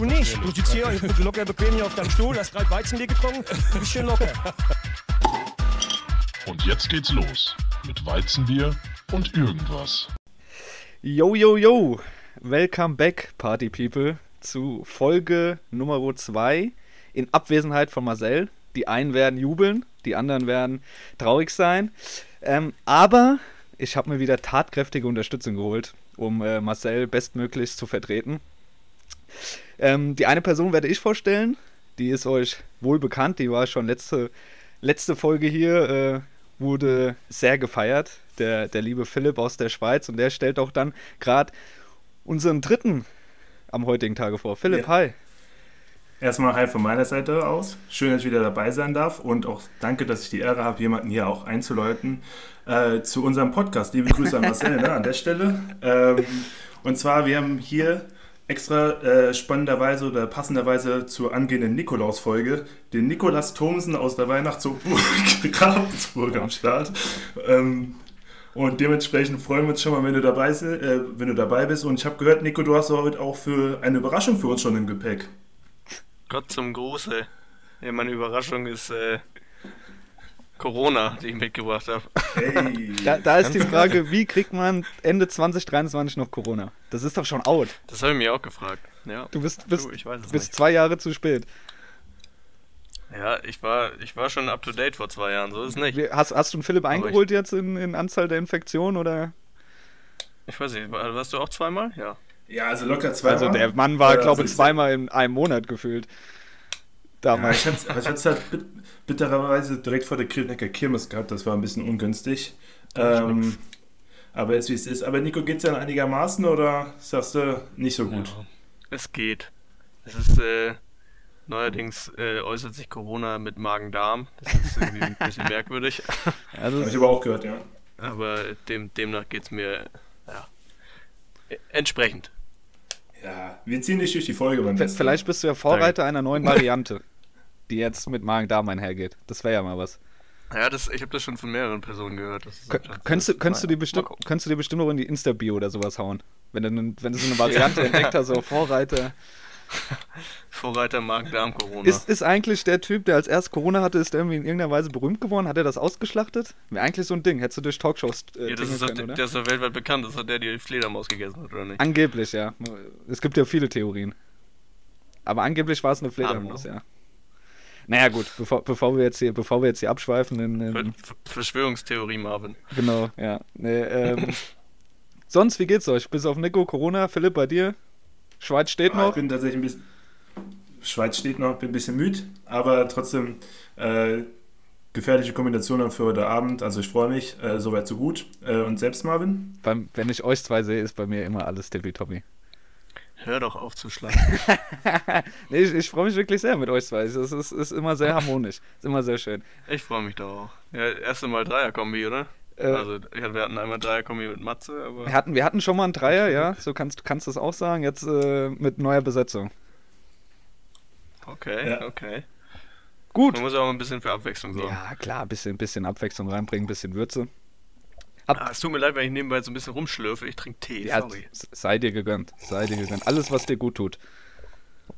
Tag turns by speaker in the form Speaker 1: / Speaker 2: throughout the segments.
Speaker 1: Du nicht. Du sitzt hier locker bequem hier auf deinem Stuhl, hast gerade Weizenbier getrunken, du bist schön locker.
Speaker 2: Und jetzt geht's los mit Weizenbier und irgendwas.
Speaker 3: Yo, yo, yo. Welcome back, Party People, zu Folge Nummer 2 in Abwesenheit von Marcel. Die einen werden jubeln, die anderen werden traurig sein. Ähm, aber ich habe mir wieder tatkräftige Unterstützung geholt, um äh, Marcel bestmöglichst zu vertreten. Ähm, die eine Person werde ich vorstellen, die ist euch wohl bekannt, die war schon letzte, letzte Folge hier, äh, wurde sehr gefeiert, der, der liebe Philipp aus der Schweiz und der stellt auch dann gerade unseren dritten am heutigen Tage vor. Philipp,
Speaker 4: Ja.
Speaker 3: hi.
Speaker 4: Erstmal hi von meiner Seite aus. Schön, dass ich wieder dabei sein darf und auch danke, dass ich die Ehre habe, jemanden hier auch einzuläuten äh, zu unserem Podcast. Liebe Grüße an Marcel ne, an der Stelle. Ähm, und zwar, wir haben hier extra äh, spannenderweise oder passenderweise zur angehenden Nikolaus-Folge den Nikolas Thomsen aus der Weihnachtsburg Ravensburg am Start. Ähm, und dementsprechend freuen wir uns schon mal, wenn du dabei, äh, wenn du dabei bist. Und ich habe gehört, Nico, du hast heute auch für eine Überraschung für uns schon im Gepäck.
Speaker 5: Gott zum Gruße. Ja, meine Überraschung ist äh, Corona, die ich mitgebracht habe.
Speaker 4: Hey.
Speaker 3: Da, da ist die Frage, wie kriegt man Ende 2023 noch Corona? Das ist doch schon out.
Speaker 5: Das habe ich mir auch gefragt. Ja.
Speaker 3: Du bist, bist,
Speaker 5: ich weiß es
Speaker 3: bist
Speaker 5: nicht.
Speaker 3: zwei Jahre zu spät.
Speaker 5: Ja, ich war, ich war schon up to date vor zwei Jahren, so ist es nicht.
Speaker 3: Wie- Hast, hast du einen Philipp
Speaker 5: Aber ich-
Speaker 3: eingeholt jetzt in, in Anzahl der Infektionen oder?
Speaker 5: Ich weiß nicht, war- warst du auch zweimal? Ja.
Speaker 4: Ja, also locker zwei
Speaker 3: Also der Mann war,
Speaker 4: Äh,
Speaker 3: glaube
Speaker 4: also
Speaker 3: ich, zweimal in einem Monat gefühlt.
Speaker 4: Ja,
Speaker 3: Damals.
Speaker 4: ich hatte ich hat's halt bit- bittererweise direkt vor der Kirchnecker Kirmes gehabt, das war ein bisschen ungünstig. Ähm, aber jetzt wie es ist. Aber Nico, geht's ja einigermaßen oder sagst du nicht so gut?
Speaker 5: Ja. Es geht. Es ist, äh, neuerdings äh, äußert sich Corona mit Magen-Darm. Das ist irgendwie ein bisschen merkwürdig.
Speaker 3: Also,
Speaker 4: Habe ich aber auch gehört, ja.
Speaker 5: Aber dem, demnach geht's mir, ja, entsprechend.
Speaker 4: Ja, wir ziehen dich durch die Folge beim
Speaker 3: vielleicht bist du ja Vorreiter einer neuen Variante, die jetzt mit Magen-Darm einhergeht. Das wäre ja mal was.
Speaker 5: Ja, das, ich habe das schon von mehreren Personen gehört.
Speaker 3: Kön könntest, du, könntest, du
Speaker 5: Naja,
Speaker 3: bestimmt, könntest du dir bestimmt noch in die Insta-Bio oder sowas hauen? Wenn du, wenn du so eine Variante entdeckt hast, so Vorreiter.
Speaker 5: Vorreiter Magen-Darm-Corona.
Speaker 3: Ist, ist eigentlich der Typ, der als erst Corona hatte, ist der irgendwie in irgendeiner Weise berühmt geworden? Hat er das ausgeschlachtet? Wäre eigentlich so ein Ding. Hättest du durch Talkshows äh,
Speaker 5: ja, das ist
Speaker 3: können, oder?
Speaker 5: der ist doch weltweit bekannt. Das hat der, die Fledermaus gegessen hat, oder nicht?
Speaker 3: Angeblich, ja. Es gibt ja viele Theorien. Aber angeblich war es eine Fledermaus, ja. Naja gut, bevor, bevor wir jetzt hier, bevor wir jetzt hier abschweifen, in, in,
Speaker 5: Ver- Verschwörungstheorie, Marvin.
Speaker 3: genau, ja. Nee, ähm, sonst, wie geht's euch? Bis auf Nico, Corona, Philipp, bei dir? Schweiz steht
Speaker 4: Ah, ich
Speaker 3: noch.
Speaker 4: bin tatsächlich ein bisschen. Schweiz steht noch, bin ein bisschen müde, aber trotzdem äh, gefährliche Kombination dann für heute Abend. Also ich freue mich, äh, soweit so gut. Äh, und selbst Marvin?
Speaker 3: Beim, wenn ich euch zwei sehe, ist bei mir immer alles tippitoppi.
Speaker 5: Hör doch auf zu schlagen.
Speaker 3: nee, ich, ich freue mich wirklich sehr mit euch zwei. Es ist, ist, ist immer sehr harmonisch. Ist immer sehr schön.
Speaker 5: Ich freue mich doch auch. Ja, erste Mal Dreier-Kombi, oder?
Speaker 3: Äh,
Speaker 5: also, wir hatten einmal Dreier-Kombi mit Matze, aber.
Speaker 3: wir, hatten, wir hatten schon mal einen Dreier, ja. So kannst, kannst du es auch sagen. Jetzt äh, mit neuer Besetzung.
Speaker 5: Okay,
Speaker 4: Ja.
Speaker 5: okay.
Speaker 3: Gut.
Speaker 5: Man muss auch mal ein bisschen für Abwechslung sorgen.
Speaker 3: Ja, klar, ein bisschen, bisschen Abwechslung reinbringen, ein bisschen Würze.
Speaker 5: Ah, es tut mir leid, wenn ich nebenbei so ein bisschen rumschlürfe. Ich trinke Tee,
Speaker 3: Ja,
Speaker 5: sorry.
Speaker 3: sei dir gegönnt. Sei dir gegönnt. Alles, was dir gut tut.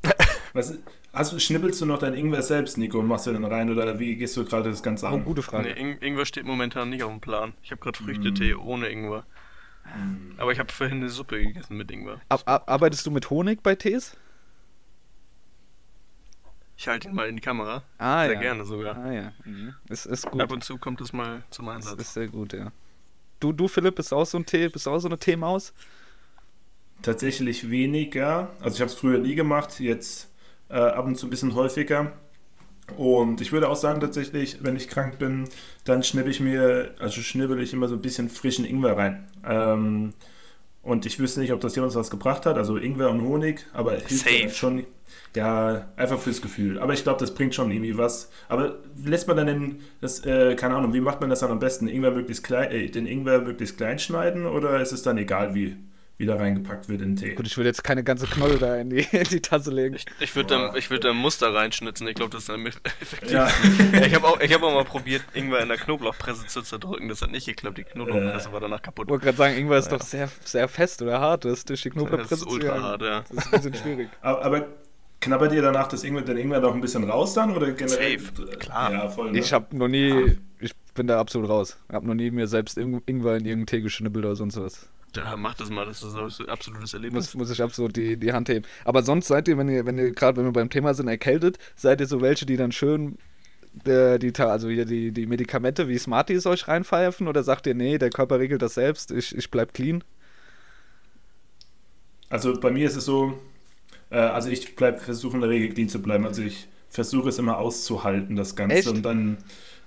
Speaker 4: Was, hast du, schnippelst du noch dein Ingwer selbst, Nico, und machst du den rein oder wie gehst du gerade das Ganze
Speaker 3: Oh,
Speaker 4: an?
Speaker 3: gute Frage.
Speaker 5: Nee, Ing Ingwer steht momentan nicht auf dem Plan. Ich habe gerade
Speaker 3: Mm.
Speaker 5: Früchtetee ohne Ingwer. Aber ich habe vorhin eine Suppe gegessen mit Ingwer.
Speaker 3: Ab, ab, arbeitest du mit Honig bei Tees?
Speaker 5: Ich halte ihn mal in die Kamera.
Speaker 3: Ah,
Speaker 5: Sehr
Speaker 3: ja.
Speaker 5: gerne sogar.
Speaker 3: Ah ja. Mhm. Ist, ist gut.
Speaker 5: Ab und zu kommt es mal zum
Speaker 3: Das
Speaker 5: Einsatz.
Speaker 3: ist sehr gut, ja. Du, du, Philipp, bist auch so ein Tee, bist auch so eine Teemaus?
Speaker 4: Tatsächlich weniger. Also ich habe es früher nie gemacht, jetzt äh, ab und zu ein bisschen häufiger. Und ich würde auch sagen, tatsächlich, wenn ich krank bin, dann schnippe ich mir, also schnibbel ich immer so ein bisschen frischen Ingwer rein. Ähm, und ich wüsste nicht, ob das jemand was gebracht hat, also Ingwer und Honig, aber hilft schon, ja, einfach fürs Gefühl. Aber ich glaube, das bringt schon irgendwie was. Aber lässt man dann den, das, äh, keine Ahnung, wie macht man das dann am besten? Ingwer möglichst klein, äh, den Ingwer möglichst klein schneiden oder ist es dann egal, wie, wie da reingepackt wird in den Tee?
Speaker 3: Gut, ich will jetzt keine ganze Knolle da in die, in die Tasse legen.
Speaker 5: Ich, ich würde da, ich würd da ein Muster reinschnitzen. Ich glaube, das ist dann effektiv.
Speaker 4: Ja.
Speaker 5: Ja, ich habe auch, ich hab auch mal probiert, Ingwer in der Knoblauchpresse zu zerdrücken. Das hat nicht geklappt. Die Knoblauchpresse
Speaker 4: Äh.
Speaker 5: war danach kaputt.
Speaker 3: Ich wollte gerade sagen, Ingwer ist doch sehr, sehr fest oder hart. Das ist durch die
Speaker 5: Das
Speaker 3: Knoblauchpresse
Speaker 5: ist ultra hart, ja.
Speaker 3: Das ist ein bisschen schwierig.
Speaker 4: Aber, aber knabbert ihr danach das irgendwann, dann irgendwann noch ein bisschen raus dann? Oder generell?
Speaker 5: Safe, klar.
Speaker 4: Ja, voll. Ne?
Speaker 3: Ich habe noch nie, ich bin da absolut raus. Hab noch nie mir selbst Ing- Ingwer in irgendeinen Tee geschnibbelt oder sonst was.
Speaker 5: Ja, mach das mal, das ist ein absolutes Erlebnis.
Speaker 3: Muss, muss ich absolut die, die Hand heben. Aber sonst seid ihr, wenn ihr, wenn ihr, gerade wenn wir beim Thema sind, erkältet, seid ihr so welche, die dann schön äh, die, also hier die, die Medikamente wie Smarties euch reinpfeifen oder sagt ihr, nee, der Körper regelt das selbst, ich, ich bleib clean?
Speaker 4: Also bei mir ist es so, äh, also ich bleib, versuche in der Regel clean zu bleiben. Also ich versuche es immer auszuhalten, das Ganze.
Speaker 3: Echt?
Speaker 4: Und dann,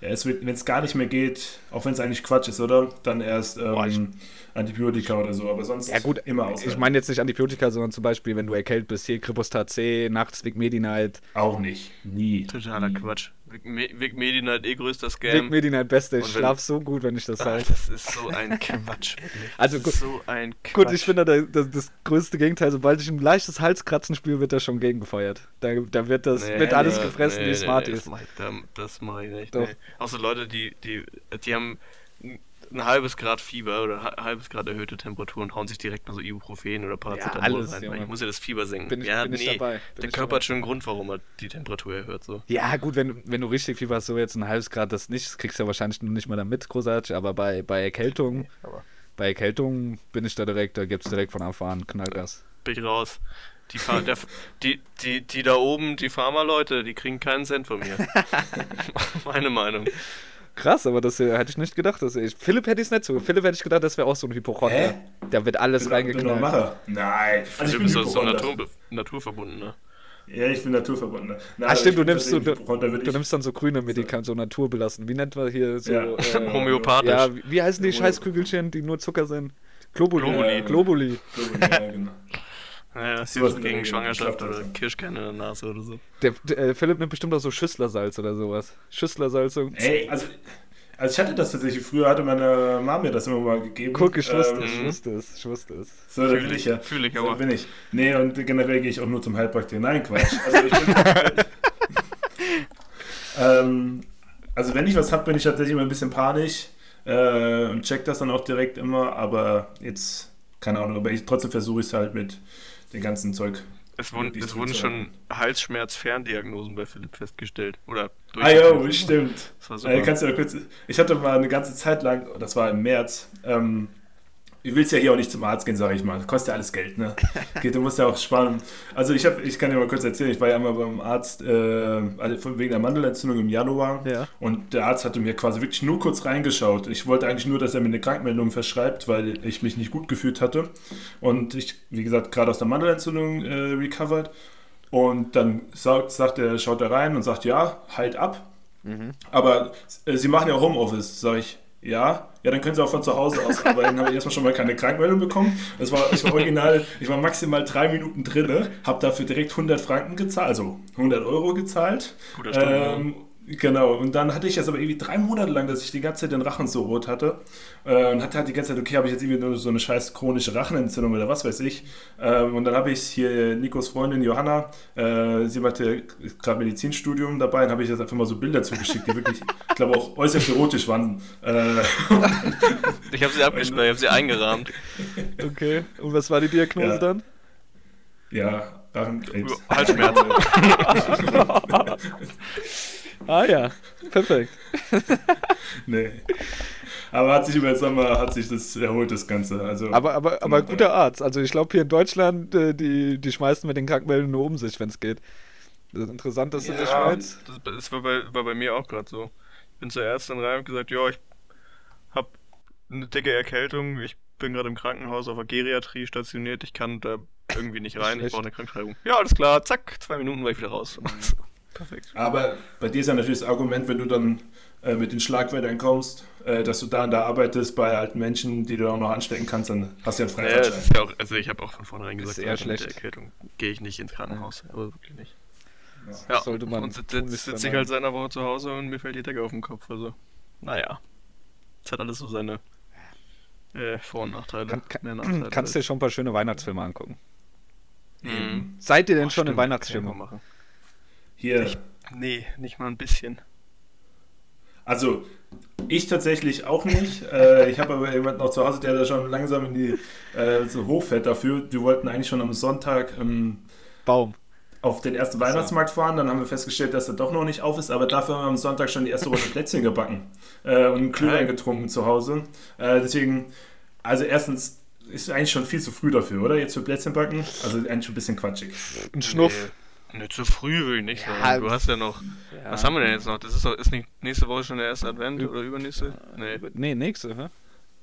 Speaker 4: ja, es wird, wenn es gar nicht mehr geht, auch wenn es eigentlich Quatsch ist, oder? Dann erst
Speaker 5: Boah, ich-
Speaker 4: ähm, Antibiotika oder so. Aber sonst
Speaker 3: Ja gut,
Speaker 4: immer aushalten.
Speaker 3: ich meine jetzt nicht Antibiotika, sondern zum Beispiel, wenn du erkältet bist, hier Kripostat C, nachts Vic Medi-Night.
Speaker 4: auch nicht. Nie.
Speaker 5: Totaler Quatsch. Vic, Me Vic Medi-Night eh größter
Speaker 3: Vic
Speaker 5: Scam.
Speaker 3: Medi-Night Beste, ich schlaf so gut, wenn ich das
Speaker 5: Ah,
Speaker 3: sage.
Speaker 5: das ist so ein Quatsch.
Speaker 3: Also
Speaker 5: Das
Speaker 3: gut-
Speaker 5: ist so ein Quatsch.
Speaker 3: Gut, ich finde da das, das größte Gegenteil, sobald ich ein leichtes Halskratzen spüre, wird das schon gegengefeuert. Da, da wird das,
Speaker 5: Nee,
Speaker 3: wird alles
Speaker 5: nee,
Speaker 3: gefressen
Speaker 5: nee,
Speaker 3: wie
Speaker 5: das mach ich, da- das mache ich nicht.
Speaker 3: Doch.
Speaker 5: Nee. Auch so Leute, die, die, die haben ein- halbes Grad Fieber oder ein halbes Grad erhöhte Temperatur und hauen sich direkt mal so Ibuprofen oder Paracetamol
Speaker 3: alles,
Speaker 5: rein.
Speaker 3: Junge.
Speaker 5: Ich muss ja das Fieber senken.
Speaker 3: Bin ich-
Speaker 5: ja,
Speaker 3: bin ich
Speaker 5: nee,
Speaker 3: dabei, bin
Speaker 5: der
Speaker 3: ich
Speaker 5: Körper
Speaker 3: dabei.
Speaker 5: hat schon einen Grund, warum er die Temperatur erhöht. So.
Speaker 3: Ja, gut, wenn, wenn du richtig Fieber hast, so jetzt ein halbes Grad, das nicht, das kriegst du ja wahrscheinlich noch nicht mal damit, großartig, aber bei, bei Erkältung,
Speaker 5: Aber
Speaker 3: bei Erkältung bin ich da direkt, da gibt's direkt von Anfang an Knallgas.
Speaker 5: bin ich raus. Die, der, die, die, die da oben, die Pharma-Leute, die kriegen keinen Cent von mir. Meine Meinung.
Speaker 3: Krass, aber das äh, hätte ich nicht gedacht. Dass ich, Philipp hätte ich es nicht so. Philipp hätte ich gedacht, das wäre auch so ein Hypochonder.
Speaker 4: Hä?
Speaker 3: Da wird alles
Speaker 4: Bin, bin doch
Speaker 3: reingeknallt.
Speaker 4: Macher. Nein. Also
Speaker 5: du
Speaker 4: ich bin
Speaker 5: doch so. Natur, naturverbunden, ne?
Speaker 4: Ja, ich bin naturverbunden. Nein,
Speaker 3: Ah, stimmt,
Speaker 4: ich
Speaker 3: du nimmst, du, du nimmst dann so grüne Medikamente, so naturbelassen. Wie nennt man hier so.
Speaker 4: Ja.
Speaker 3: Äh,
Speaker 5: Homöopathisch.
Speaker 3: ja, wie, wie heißen die Scheißkügelchen, die nur Zucker sind? Globuli.
Speaker 5: Globuli.
Speaker 3: Globuli.
Speaker 4: Ja, genau.
Speaker 5: Naja, das
Speaker 4: der
Speaker 5: gegen Schwangerschaft oder. Kirschkerne in der Nase oder so.
Speaker 3: Der, der äh, Philipp nimmt bestimmt auch so Schüsslersalz oder sowas. Schüsslersalzung.
Speaker 4: Ey, also, also ich hatte das tatsächlich. Früher hatte meine Mama mir das immer mal gegeben.
Speaker 3: Guck, ich wusste
Speaker 4: Ähm,
Speaker 3: es, ich wusste es, ich wusste es.
Speaker 4: So, da
Speaker 5: Fühl
Speaker 4: bin
Speaker 5: ich,
Speaker 4: ja.
Speaker 5: fühl ich
Speaker 4: So
Speaker 5: aber.
Speaker 4: bin ich. Nee, und generell gehe ich auch nur zum Heilpraktiker. Nein, Quatsch. Also, ich bin, ähm, also wenn ich was habe, bin ich tatsächlich immer ein bisschen panisch äh, und check das dann auch direkt immer. Aber jetzt, keine Ahnung, aber ich, trotzdem versuche ich es halt mit dem ganzen Zeug.
Speaker 5: Es wurden, es wurden schon Halsschmerz-Ferndiagnosen bei Philipp festgestellt. Oder
Speaker 4: Ah
Speaker 5: durchgeführt.
Speaker 4: stimmt.
Speaker 5: Das war super.
Speaker 4: kannst du ja kurz, ich hatte mal eine ganze Zeit lang, das war im März, ähm, du willst ja hier auch nicht zum Arzt gehen, sage ich mal. Kostet ja alles Geld, ne? Geht, du musst ja auch sparen. Also ich habe, ich kann dir mal kurz erzählen, ich war ja einmal beim Arzt äh, also wegen der Mandelentzündung im Januar
Speaker 3: Ja.
Speaker 4: und der Arzt hatte mir quasi wirklich nur kurz reingeschaut. Ich wollte eigentlich nur, dass er mir eine Krankmeldung verschreibt, weil ich mich nicht gut gefühlt hatte. Und ich, wie gesagt, gerade aus der Mandelentzündung äh, recovered. Und dann sagt, sagt er, schaut er rein und sagt, ja, halt ab. Aber äh, Sie machen ja Homeoffice, sage ich. Ja, ja, dann können Sie auch von zu Hause aus arbeiten. habe ich erstmal schon mal keine Krankmeldung bekommen. Das war, ich war original, ich war maximal drei Minuten drinne, habe dafür direkt 100 Franken gezahlt, also 100 Euro gezahlt.
Speaker 5: Guter Stundenlohn.
Speaker 4: Ähm, genau, und dann hatte ich das aber irgendwie drei Monate lang, dass ich die ganze Zeit den Rachen so rot hatte. Äh, und hatte halt die ganze Zeit, okay, habe ich jetzt irgendwie nur so eine scheiß chronische Rachenentzündung oder was weiß ich. Ähm, und dann habe ich hier Nikos Freundin Johanna, äh, sie hatte gerade Medizinstudium dabei, und habe ich jetzt einfach mal so Bilder zugeschickt, die wirklich, ich glaube auch äußerst erotisch waren. Äh,
Speaker 5: Ich habe sie abgesperrt, ich habe sie eingerahmt.
Speaker 3: Okay. Und was war die Diagnose
Speaker 4: Ja.
Speaker 3: dann?
Speaker 4: ja, Rachenkrebs.
Speaker 5: Halsschmerz.
Speaker 3: Ah ja, perfekt.
Speaker 4: nee. Aber hat sich über den Sommer, hat sich das erholt, das Ganze. Also,
Speaker 3: Aber, aber, aber
Speaker 4: Ja.
Speaker 3: guter Arzt. Also ich glaube hier in Deutschland, äh, die, die schmeißen mit den Krankmeldungen nur um sich, wenn es geht. Das ist interessant, dass du in der
Speaker 4: Ja.
Speaker 3: Schweiz.
Speaker 5: Das, das war, bei, war bei mir auch gerade so. Ich bin zur Ärztin rein und gesagt, ja, ich habe eine dicke Erkältung, ich bin gerade im Krankenhaus auf der Geriatrie stationiert, ich kann da irgendwie nicht rein, ich brauche eine Krankschreibung. Ja, alles klar, zack, zwei Minuten war ich wieder raus. Perfekt.
Speaker 4: Aber bei dir ist ja natürlich das Argument, wenn du dann äh, mit den Schlagwörtern kommst, äh, dass du da und da arbeitest bei alten Menschen, die du auch noch anstecken kannst, dann hast du ja einen
Speaker 5: Ja, das
Speaker 4: Freifahrtschein.
Speaker 5: ist ja auch, also ich habe auch von vornherein gesagt,
Speaker 3: eher
Speaker 5: mit
Speaker 3: schlecht.
Speaker 5: der Erkältung gehe ich nicht ins Krankenhaus, aber wirklich nicht.
Speaker 3: Das
Speaker 5: Ja,
Speaker 3: sollte man
Speaker 5: und sitze
Speaker 3: tunlichst
Speaker 5: sitz, sitz ich halt seit einer Woche zu Hause und mir fällt die Decke auf den Kopf, also naja. Es hat alles so seine äh, Vor- und Nachteile.
Speaker 3: Kann, kann,
Speaker 5: Nachteile
Speaker 3: kannst dir
Speaker 5: als-
Speaker 3: schon ein paar schöne Weihnachtsfilme angucken.
Speaker 5: Mhm.
Speaker 3: Seid ihr denn
Speaker 5: Boah,
Speaker 3: schon in
Speaker 5: stimmt,
Speaker 3: Weihnachtsstimmung?
Speaker 5: mal machen.
Speaker 4: Hier,
Speaker 5: Nee, nicht mal ein bisschen.
Speaker 4: also ich tatsächlich auch nicht. äh, ich habe aber jemanden noch zu Hause, der da schon langsam in die äh, so hochfährt dafür. Wir wollten eigentlich schon am Sonntag ähm,
Speaker 3: Baum.
Speaker 4: auf den ersten Weihnachtsmarkt fahren. Dann haben wir festgestellt, dass er doch noch nicht auf ist, aber dafür haben wir am Sonntag schon die erste Runde Plätzchen gebacken äh, und einen Glühwein getrunken zu Hause. Äh, deswegen, also erstens ist eigentlich schon viel zu früh dafür, oder? Jetzt für Plätzchen backen? Also eigentlich schon ein bisschen quatschig.
Speaker 3: Ein Schnuff.
Speaker 5: Nee, nicht zu früh will ich nicht
Speaker 3: Ja,
Speaker 5: sagen. Du hast ja noch.
Speaker 3: Ja.
Speaker 5: Was haben wir denn jetzt noch? Das ist, doch, ist nicht nächste Woche schon der erste Advent
Speaker 3: Ü-
Speaker 5: oder übernächste? Nee.
Speaker 3: Nee, nächste, hä?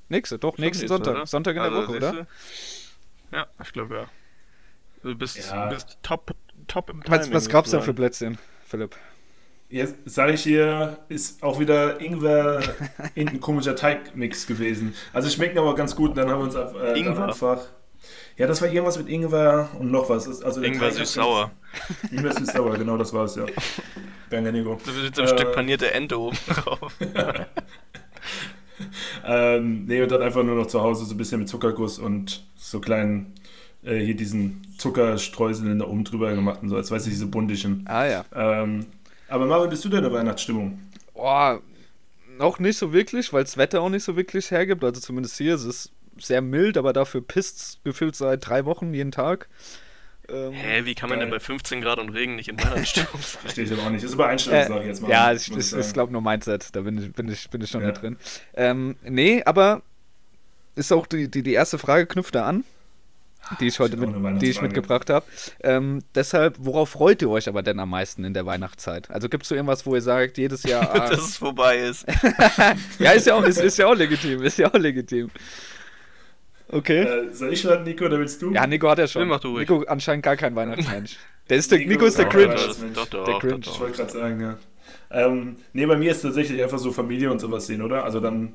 Speaker 3: Nächste, doch,
Speaker 5: Schon
Speaker 3: nächsten
Speaker 5: nächste,
Speaker 3: Sonntag.
Speaker 5: oder?
Speaker 3: Sonntag in der
Speaker 5: Also,
Speaker 3: Woche, oder?
Speaker 5: Ja, ich glaube ja. Du bist,
Speaker 4: Ja.
Speaker 5: bist top, top im
Speaker 3: Was,
Speaker 5: Timing,
Speaker 3: was gab's denn für. Plätzchen, Philipp?
Speaker 4: Jetzt sage ich hier, ist auch wieder Ingwer in ein komischer Teigmix gewesen. Also schmecken aber ganz gut. Und dann haben wir uns auf, äh, einfach. Ja, das war irgendwas mit Ingwer und noch was. Also
Speaker 5: Ingwer süß-sauer.
Speaker 4: Ingwer süß-sauer, genau das war es, ja. Berganigo.
Speaker 5: Da wird so ein
Speaker 4: Äh,
Speaker 5: Stück panierte Ente oben drauf.
Speaker 4: Ähm, nee, und dann einfach nur noch zu Hause so ein bisschen mit Zuckerguss und so kleinen, äh, hier diesen Zuckerstreuseln da oben drüber gemacht und so, als weiß ich, diese buntischen.
Speaker 3: Ah ja.
Speaker 4: Ähm, aber Marvin, bist du denn in der Weihnachtsstimmung?
Speaker 3: Boah, noch nicht so wirklich, weil das Wetter auch nicht so wirklich hergibt. Also zumindest hier, es ist sehr mild, aber dafür pisst gefühlt seit drei Wochen jeden Tag. Ähm,
Speaker 5: Hä, wie kann man
Speaker 4: Geil.
Speaker 5: denn bei 15 Grad und Regen nicht in Weihnachtsstimmung sein?
Speaker 4: Verstehe ich aber auch nicht. Das ist aber Einstellungssache
Speaker 3: Äh,
Speaker 4: jetzt mal.
Speaker 3: ja,
Speaker 4: ich
Speaker 3: ist,
Speaker 4: sagen.
Speaker 3: ist glaube nur Mindset. Da bin ich, bin ich, bin ich schon
Speaker 4: Ja.
Speaker 3: mit drin. Ähm, nee, aber ist auch die, die, die erste Frage knüpft da an, die ich heute mit, die ich mitgebracht habe. Ähm, deshalb, worauf freut ihr euch aber denn am meisten in der Weihnachtszeit? Also gibt es so irgendwas, wo ihr sagt, jedes Jahr. Ah,
Speaker 5: Dass es vorbei ist.
Speaker 3: ja, ist ja, auch, ist, ist ja auch legitim, ist ja auch legitim. Okay.
Speaker 4: Äh, soll ich schon, Nico, oder willst du?
Speaker 3: Ja, Nico hat ja schon.
Speaker 5: Nee, mach du ruhig.
Speaker 3: Nico anscheinend gar kein Weihnachtsmensch. Der ist der,
Speaker 4: Nico
Speaker 3: Nico ist der Cringe.
Speaker 5: doch, doch,
Speaker 3: Der
Speaker 5: doch,
Speaker 3: Cringe.
Speaker 4: Ich wollte gerade sagen, ja. Ähm, nee, bei mir ist tatsächlich einfach so Familie und sowas sehen, oder? Also dann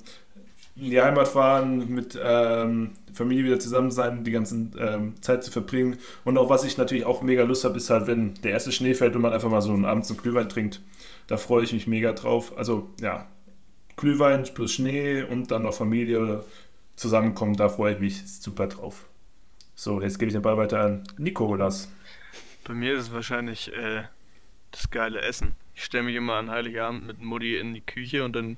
Speaker 4: in die Heimat fahren, mit ähm, Familie wieder zusammen sein, die ganze ähm, Zeit zu verbringen. Und auch was ich natürlich auch mega Lust habe, ist halt, wenn der erste Schnee fällt und man einfach mal so einen Abend zum Glühwein trinkt. Da freue ich mich mega drauf. Also ja, Glühwein plus Schnee und dann noch Familie zusammenkommen, da freue ich mich super drauf. So, jetzt gebe ich den Ball weiter an Nikolas.
Speaker 5: Bei mir ist es wahrscheinlich äh, das geile Essen. Ich stelle mich immer an Heiligabend mit Mutti in die Küche und dann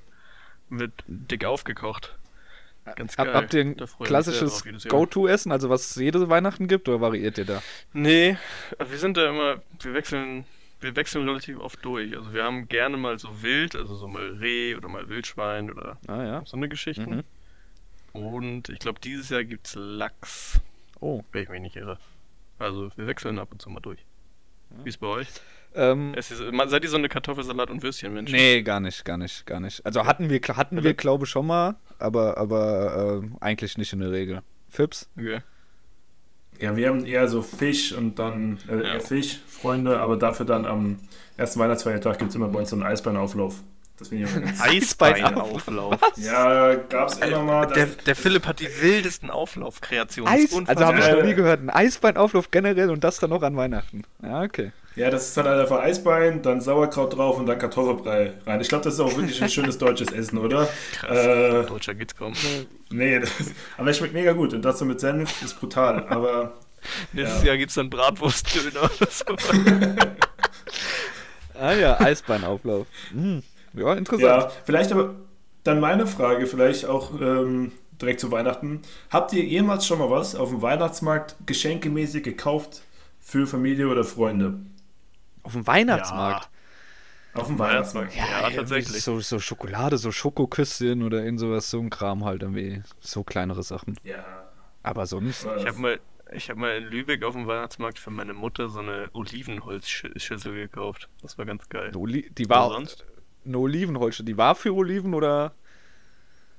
Speaker 5: wird dick aufgekocht. Ganz geil.
Speaker 3: habt ihr ein klassisches. Go-To-Essen, also was es jede Weihnachten gibt, oder variiert ihr da?
Speaker 5: Nee, wir sind da immer, wir wechseln, wir wechseln relativ oft durch. Also wir haben gerne mal so Wild, also so mal Reh oder mal Wildschwein oder
Speaker 3: Ah ja.
Speaker 5: so eine Geschichte.
Speaker 3: Mhm.
Speaker 5: Und ich glaube, dieses Jahr gibt's Lachs,
Speaker 3: Oh.
Speaker 5: wenn ich mich nicht irre. Also wir wechseln ab und zu mal durch. Wie ist bei euch?
Speaker 3: Ähm,
Speaker 5: Es ist, man- seid ihr so eine Kartoffelsalat- und Würstchenmensch?
Speaker 3: nee, gar nicht, gar nicht, gar nicht. Also hatten wir, hatten wir glaube ich, schon mal, aber, aber äh, eigentlich nicht in der Regel. Fips?
Speaker 5: Okay.
Speaker 4: Ja, wir haben eher so Fisch und dann äh,
Speaker 5: Ja.
Speaker 4: eher Fisch, Freunde, aber dafür dann am ersten Weihnachtsfeiertag gibt es immer bei uns so einen Eisbeinauflauf. Das finde ich immer ganz
Speaker 5: Eisbeinauflauf.
Speaker 4: Ja, gab es immer mal.
Speaker 5: Der, der Philipp hat die wildesten Auflaufkreationen.
Speaker 3: Eis? Also habe ich noch nie gehört. Ein Eisbeinauflauf generell und das dann noch an Weihnachten. Ja, okay.
Speaker 4: ja, das ist dann halt einfach Eisbein, dann Sauerkraut drauf und dann Kartoffelbrei rein. Ich glaube, das ist auch wirklich ein schönes deutsches Essen, oder?
Speaker 5: Krass.
Speaker 4: Äh,
Speaker 5: Deutscher geht's kaum.
Speaker 4: nee, das, aber es schmeckt mega gut und das so mit Senf ist brutal. Aber
Speaker 5: Nächstes
Speaker 4: Ja.
Speaker 5: Jahr gibt's dann Bratwurstdöner oder so.
Speaker 3: Ah ja, Eisbeinauflauf. Hm. Ja,
Speaker 4: ja,
Speaker 3: interessant.
Speaker 4: vielleicht aber dann meine Frage, vielleicht auch ähm, direkt zu Weihnachten. Habt ihr jemals schon mal was auf dem Weihnachtsmarkt geschenkemäßig gekauft für Familie oder Freunde?
Speaker 3: Auf dem Weihnachtsmarkt.
Speaker 4: Auf dem Weihnachtsmarkt.
Speaker 5: Ja,
Speaker 3: irgendwie
Speaker 5: tatsächlich.
Speaker 3: So, so Schokolade, so Schokoküsschen oder irgend sowas, so ein Kram halt irgendwie. So kleinere Sachen.
Speaker 4: Ja.
Speaker 3: Aber sonst.
Speaker 5: Ich habe mal, ich hab mal in Lübeck auf dem Weihnachtsmarkt für meine Mutter so eine Olivenholzschüssel gekauft. Das war ganz geil.
Speaker 3: Die
Speaker 5: Aber
Speaker 3: war
Speaker 5: sonst?
Speaker 3: Eine Olivenholze. Die war für Oliven oder?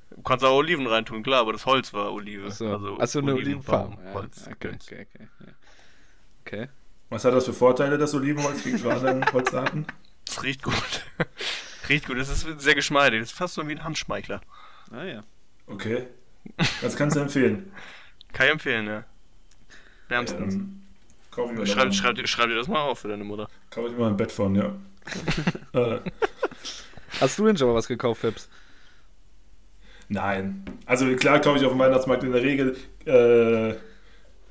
Speaker 5: Du kannst auch Oliven reintun, klar, aber das Holz war Olive.
Speaker 3: Achso,
Speaker 5: also
Speaker 3: also eine Olivenfarm. Ja,
Speaker 5: Holz.
Speaker 3: okay, okay, okay. ja. Okay.
Speaker 4: Was hat das für Vorteile, das Olivenholz gegenüber anderen Holzarten?
Speaker 5: Es riecht gut. riecht gut, es ist sehr geschmeidig. Es ist fast so wie ein Handschmeichler.
Speaker 3: Ah ja.
Speaker 4: Okay. Das kannst du empfehlen.
Speaker 5: Kann ich empfehlen, ja. Wärmstens.
Speaker 4: Ähm,
Speaker 5: schreib, schreib, dir- schreib dir das mal auf für deine Mutter.
Speaker 4: kauf ich mal ein Bett von, ja.
Speaker 3: Hast du denn schon mal was gekauft, Fips?
Speaker 4: nein. Also klar kaufe ich auf dem Weihnachtsmarkt in der Regel äh,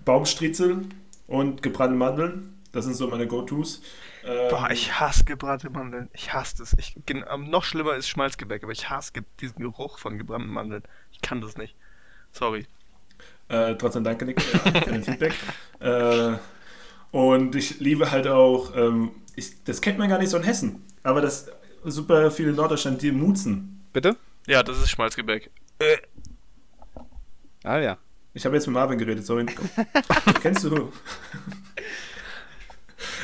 Speaker 4: Baumstriezel und gebrannte Mandeln. Das sind so meine Go-Tos. Ähm,
Speaker 5: Boah, ich hasse gebrannte Mandeln. Ich hasse das. Ich, am- noch schlimmer ist Schmalzgebäck, aber ich hasse diesen Geruch von gebrannten Mandeln. Ich kann das nicht. Sorry.
Speaker 4: Äh, trotzdem danke, Nico, ja, für den Feedback. Äh, Und ich liebe halt auch, ähm, ich, das kennt man gar nicht so in Hessen, aber das super viele in Norddeutschland, die Mutzen.
Speaker 3: Bitte?
Speaker 5: Ja, das ist Schmalzgebäck.
Speaker 3: Ah ja.
Speaker 4: Ich habe jetzt mit Marvin geredet, sorry. Kennst du?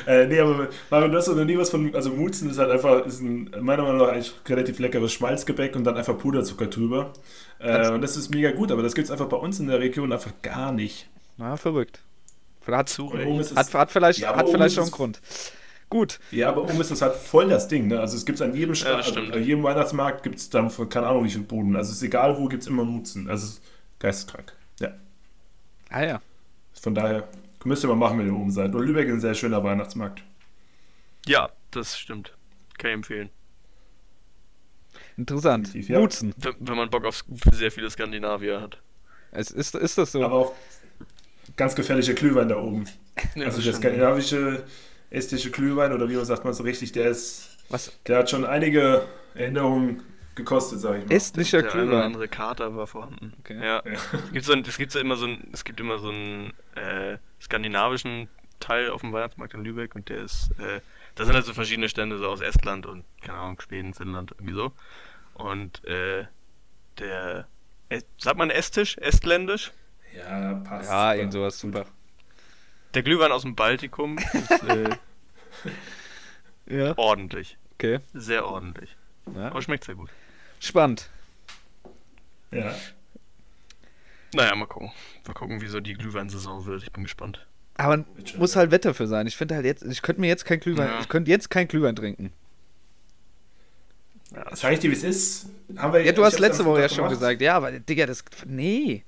Speaker 4: äh, nee, aber Marvin, du hast doch noch nie was von. Also, Mutzen ist halt einfach, ist ein, meiner Meinung nach eigentlich relativ leckeres Schmalzgebäck und dann einfach Puderzucker drüber. Äh, und das ist mega gut, aber das gibt es einfach bei uns in der Region einfach gar nicht.
Speaker 3: Na, verrückt. Hat,
Speaker 5: Zu
Speaker 4: Und oben ist es-
Speaker 3: hat, hat vielleicht,
Speaker 4: Ja,
Speaker 3: hat vielleicht schon einen Grund. Gut.
Speaker 4: Ja, aber oben ist das halt voll das Ding, ne? Also es gibt an jedem
Speaker 5: Ja,
Speaker 4: Sta
Speaker 5: das
Speaker 4: also jedem Weihnachtsmarkt gibt es dann von keine Ahnung wie viel Boden. Also es ist egal wo, gibt es immer Mutzen. Also es ist geisteskrank. Ja.
Speaker 3: Ah ja.
Speaker 4: Von daher müsst ihr mal machen, wenn ihr oben seid. Und Lübeck ist ein sehr schöner Weihnachtsmarkt.
Speaker 5: Ja, das stimmt. Kann ich empfehlen.
Speaker 3: Interessant.
Speaker 4: Ja.
Speaker 3: Mutzen.
Speaker 5: Wenn, wenn man Bock auf sehr viele Skandinavier hat.
Speaker 3: Es ist, ist das so?
Speaker 4: Aber auch ganz gefährlicher Glühwein da oben.
Speaker 5: Ja,
Speaker 4: also
Speaker 5: das
Speaker 4: der
Speaker 5: stimmt.
Speaker 4: skandinavische estische Glühwein oder wie man sagt man so richtig, der ist,
Speaker 3: Was?
Speaker 4: der hat schon einige Erinnerungen gekostet, sag ich mal.
Speaker 3: Estnischer
Speaker 5: Der
Speaker 3: Glühwein.
Speaker 5: andere Kater war vorhanden.
Speaker 3: Okay.
Speaker 5: Ja. Es gibt so ein, es gibt so immer so ein, es gibt immer so einen äh, skandinavischen Teil auf dem Weihnachtsmarkt in Lübeck und der ist, äh, da sind halt so verschiedene Stände so aus Estland und keine Ahnung Schweden, Finnland irgendwie so. Und äh, der, äh, sagt man estisch, estländisch?
Speaker 4: Ja, passt.
Speaker 3: Ja, irgend sowas super.
Speaker 5: Der Glühwein aus dem Baltikum ist äh,
Speaker 3: Ja.
Speaker 5: ordentlich,
Speaker 3: Okay.
Speaker 5: sehr ordentlich.
Speaker 3: Ja.
Speaker 5: Aber schmeckt sehr gut.
Speaker 3: Spannend.
Speaker 4: Ja.
Speaker 5: Naja, mal gucken. Mal gucken, wie so die Glühweinsaison wird. Ich bin gespannt.
Speaker 3: Aber muss halt Wetter für sein. Ich finde halt jetzt, ich könnte mir jetzt kein Glühwein,
Speaker 5: Ja.
Speaker 3: ich könnte jetzt kein Glühwein trinken.
Speaker 5: Ja,
Speaker 4: Sag ich dir, wie es ist? Haben wir
Speaker 3: Ja, du hast letzte Woche ja schon
Speaker 4: gemacht.
Speaker 3: gesagt, ja, aber Digga, das, nee.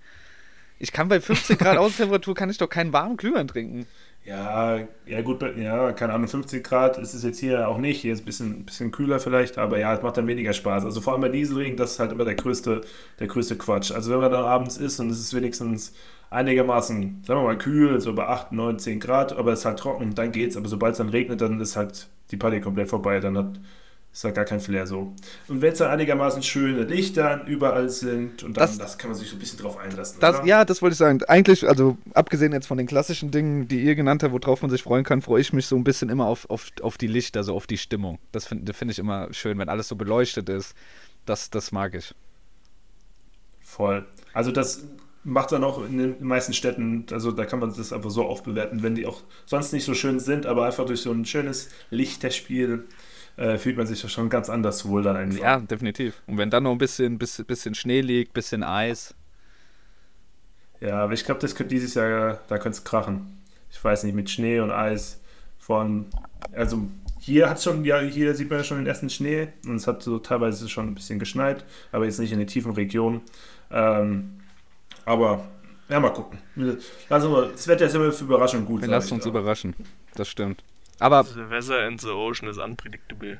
Speaker 3: Ich kann bei 15 Grad Außentemperatur kann ich doch keinen warmen Glühwein trinken.
Speaker 4: Ja, ja gut, ja, keine Ahnung, 50 Grad ist es jetzt hier auch nicht. Hier ist ein bisschen, bisschen kühler vielleicht, aber ja, es macht dann weniger Spaß. Also vor allem bei Dieselregen, das ist halt immer der größte, der größte Quatsch. Also wenn man dann abends ist und es ist wenigstens einigermaßen, sagen wir mal, kühl, so bei 8, 9, 10 Grad, aber es ist halt trocken, dann geht's. Aber sobald es dann regnet, dann ist halt die Party komplett vorbei. Dann hat ist halt gar kein Flair so. Und wenn es dann einigermaßen schöne Lichter überall sind und dann,
Speaker 3: Das-
Speaker 4: das, kann man sich so ein bisschen drauf einlassen.
Speaker 3: Das, ja, das wollte ich sagen. Eigentlich, also abgesehen jetzt von den klassischen Dingen, die ihr genannt habt, worauf man sich freuen kann, freue ich mich so ein bisschen immer auf, auf, auf die Lichter, so auf die Stimmung. Das finde find ich immer schön, wenn alles so beleuchtet ist. Das, das mag ich.
Speaker 4: Voll. Also das macht dann auch in den meisten Städten, also da kann man das einfach so aufbewerten, wenn die auch sonst nicht so schön sind, aber einfach durch so ein schönes Lichterspiel äh, fühlt man sich ja schon ganz anders wohl dann einfach.
Speaker 3: Ja, definitiv. Und wenn dann noch ein bisschen, bisschen, bisschen Schnee liegt, bisschen Eis.
Speaker 4: Ja, aber ich glaube, das könnte dieses Jahr, da könnte es krachen. Ich weiß nicht, mit Schnee und Eis von, also hier hat schon, ja, hier sieht man ja schon den ersten Schnee und es hat so teilweise schon ein bisschen geschneit, aber jetzt nicht in den tiefen Regionen. Ähm, aber, ja, mal gucken. Also, das Wetter ist immer für Überraschung gut. Ich
Speaker 3: uns
Speaker 4: da.
Speaker 3: überraschen. Das stimmt. Aber
Speaker 5: The weather in the ocean is unpredictable.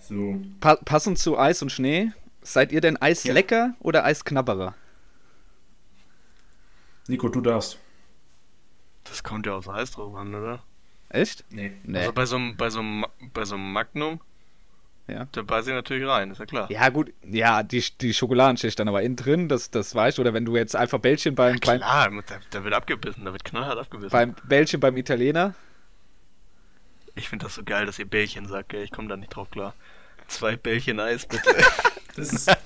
Speaker 4: So.
Speaker 3: pa passend zu Eis und Schnee, seid ihr denn Eislecker oder Eisknabberer?
Speaker 4: Nico, du darfst.
Speaker 5: Das kommt ja aufs Eis drauf an, oder?
Speaker 3: Echt?
Speaker 4: Nee.
Speaker 3: Nee.
Speaker 5: Also bei so einem bei so einem bei so einem Magnum,
Speaker 3: Ja.
Speaker 5: da beiße ich natürlich rein, ist ja klar.
Speaker 3: Ja, gut, ja, die, die Schokoladenschicht dann aber innen drin, das, das weißt oder wenn du jetzt einfach Bällchen beim, beim,
Speaker 5: Klar, da, da wird abgebissen, da wird knallhart abgebissen.
Speaker 3: beim Bällchen beim Italiener.
Speaker 5: Ich finde das so geil, dass ihr Bällchen sagt, gell? Ich komme da nicht drauf klar. Zwei Bällchen Eis, bitte.
Speaker 4: Das ist, ja,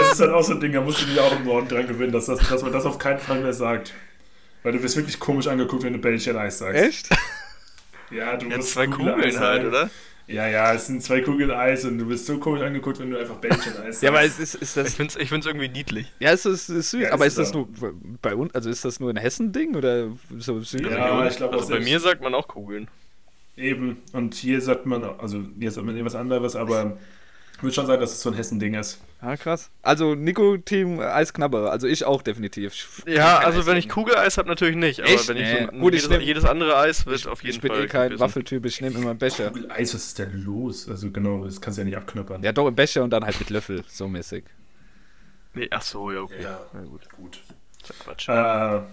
Speaker 4: das ist halt auch so ein Ding, da musst du dich auch im Norden dran gewöhnen, dass, das, dass man das auf keinen Fall mehr sagt. Weil du wirst wirklich komisch angeguckt, wenn du Bällchen Eis sagst.
Speaker 3: Echt?
Speaker 4: Ja, du
Speaker 5: ja,
Speaker 4: musst
Speaker 5: zwei
Speaker 4: Kugel
Speaker 5: Kugeln
Speaker 4: Eis
Speaker 5: halt, oder?
Speaker 4: Ja, ja, es sind zwei Kugeln Eis und du wirst so komisch angeguckt, wenn du einfach Bällchen Eis sagst.
Speaker 3: Ja, aber es ist, ist
Speaker 5: Ich
Speaker 3: das.
Speaker 5: find's, ich find's irgendwie niedlich.
Speaker 3: Ja, es ist, ist süß.
Speaker 4: Ja,
Speaker 3: aber
Speaker 4: ist
Speaker 3: ist das nur bei uns, also ist das nur ein Hessen-Ding oder so süß?
Speaker 4: Ja, ich glaube auch
Speaker 5: Also bei mir sagt man auch Kugeln.
Speaker 4: Eben. Und hier sagt man, also hier sagt man etwas anderes, aber ich würde schon sagen, dass es so ein Hessen-Ding ist.
Speaker 3: Ah, krass. Also Nico Team Eisknabberer, also ich auch definitiv.
Speaker 5: Ja, also wenn
Speaker 3: Eis
Speaker 5: ich Kugeleis habe, natürlich nicht, aber
Speaker 3: Echt?
Speaker 5: wenn ich
Speaker 3: Nee.
Speaker 5: so,
Speaker 3: Gut, ich
Speaker 5: jedes,
Speaker 3: nehm-
Speaker 5: jedes andere Eis wird auf jeden
Speaker 3: ich bin
Speaker 5: Fall
Speaker 3: eh kein. Waffeltyp, ich nehme immer einen Becher.
Speaker 4: Kugel Eis, was ist denn los? Also genau, das kannst du ja nicht abknöpern.
Speaker 3: Ja, doch, im Becher und dann halt mit Löffel, so mäßig.
Speaker 5: Nee, ach so, ja, okay.
Speaker 4: Ja,
Speaker 5: Na gut,
Speaker 4: gut.
Speaker 5: das ist ja Quatsch.
Speaker 4: Äh,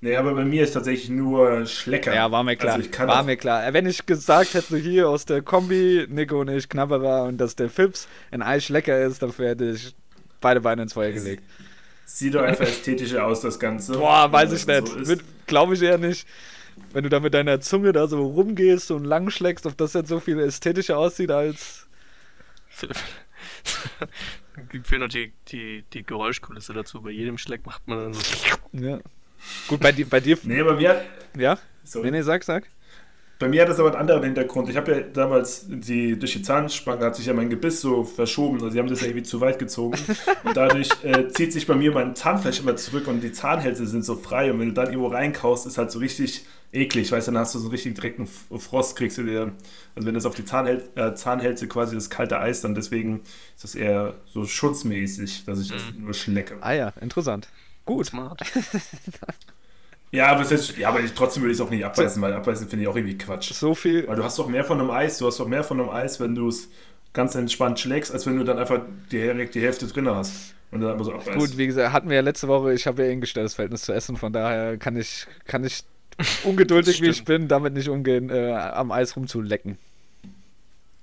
Speaker 4: nee, aber bei mir ist tatsächlich nur Schlecker.
Speaker 3: Ja, war mir klar.
Speaker 4: Also ich kann
Speaker 3: war
Speaker 4: das-
Speaker 3: mir klar. Wenn ich gesagt hätte, hier aus der Kombi, Nico und ich, Knabberer und dass der Fips ein Eis lecker ist, dafür hätte ich beide Beine ins Feuer gelegt.
Speaker 4: Sieht doch einfach ästhetischer aus, das Ganze.
Speaker 3: Boah, weiß ich nicht.
Speaker 4: so
Speaker 3: Glaube ich eher nicht. wenn du da mit deiner Zunge da so rumgehst und lang schlägst, ob das jetzt so viel ästhetischer aussieht als.
Speaker 5: Fehlt noch die, die, die Geräuschkulisse dazu. Bei jedem Schleck macht man dann so.
Speaker 3: Ja. Gut, bei, dir- bei dir.
Speaker 4: Nee, bei mir,
Speaker 3: Ja?
Speaker 4: Sorry.
Speaker 3: Nee, nee, sag, sag.
Speaker 4: bei mir hat das aber einen anderen Hintergrund. Ich habe ja damals, die, durch die Zahnspange hat sich ja mein Gebiss so verschoben. Also sie haben das ja irgendwie zu weit gezogen. Und dadurch äh, zieht sich bei mir mein Zahnfleisch immer zurück und die Zahnhälse sind so frei. Und wenn du dann irgendwo reinkaust, ist halt so richtig eklig. Weißt du, dann hast du so einen richtig direkten Frost, kriegst du dir. Also wenn das auf die Zahnhäl äh, Zahnhälse quasi das kalte Eis, dann deswegen ist das eher so schutzmäßig, dass ich das nur schlecke.
Speaker 3: Ah ja, interessant. Gut.
Speaker 5: Smart.
Speaker 4: Ja, aber, ist, ja, aber ich, trotzdem würde ich es auch nicht abbeißen, weil abbeißen finde ich auch irgendwie Quatsch.
Speaker 3: So viel.
Speaker 4: Weil du hast doch mehr von einem Eis, du hast doch mehr von einem Eis, wenn du es ganz entspannt schlägst, als wenn du dann einfach direkt die Hälfte drin hast. Und dann einfach so abbeißt.
Speaker 3: Gut, wie gesagt, hatten wir ja letzte Woche, ich habe ja eh ein gestelltes Verhältnis zu Essen, von daher kann ich, kann ich ungeduldig wie ich bin, damit nicht umgehen, äh, am Eis rumzulecken.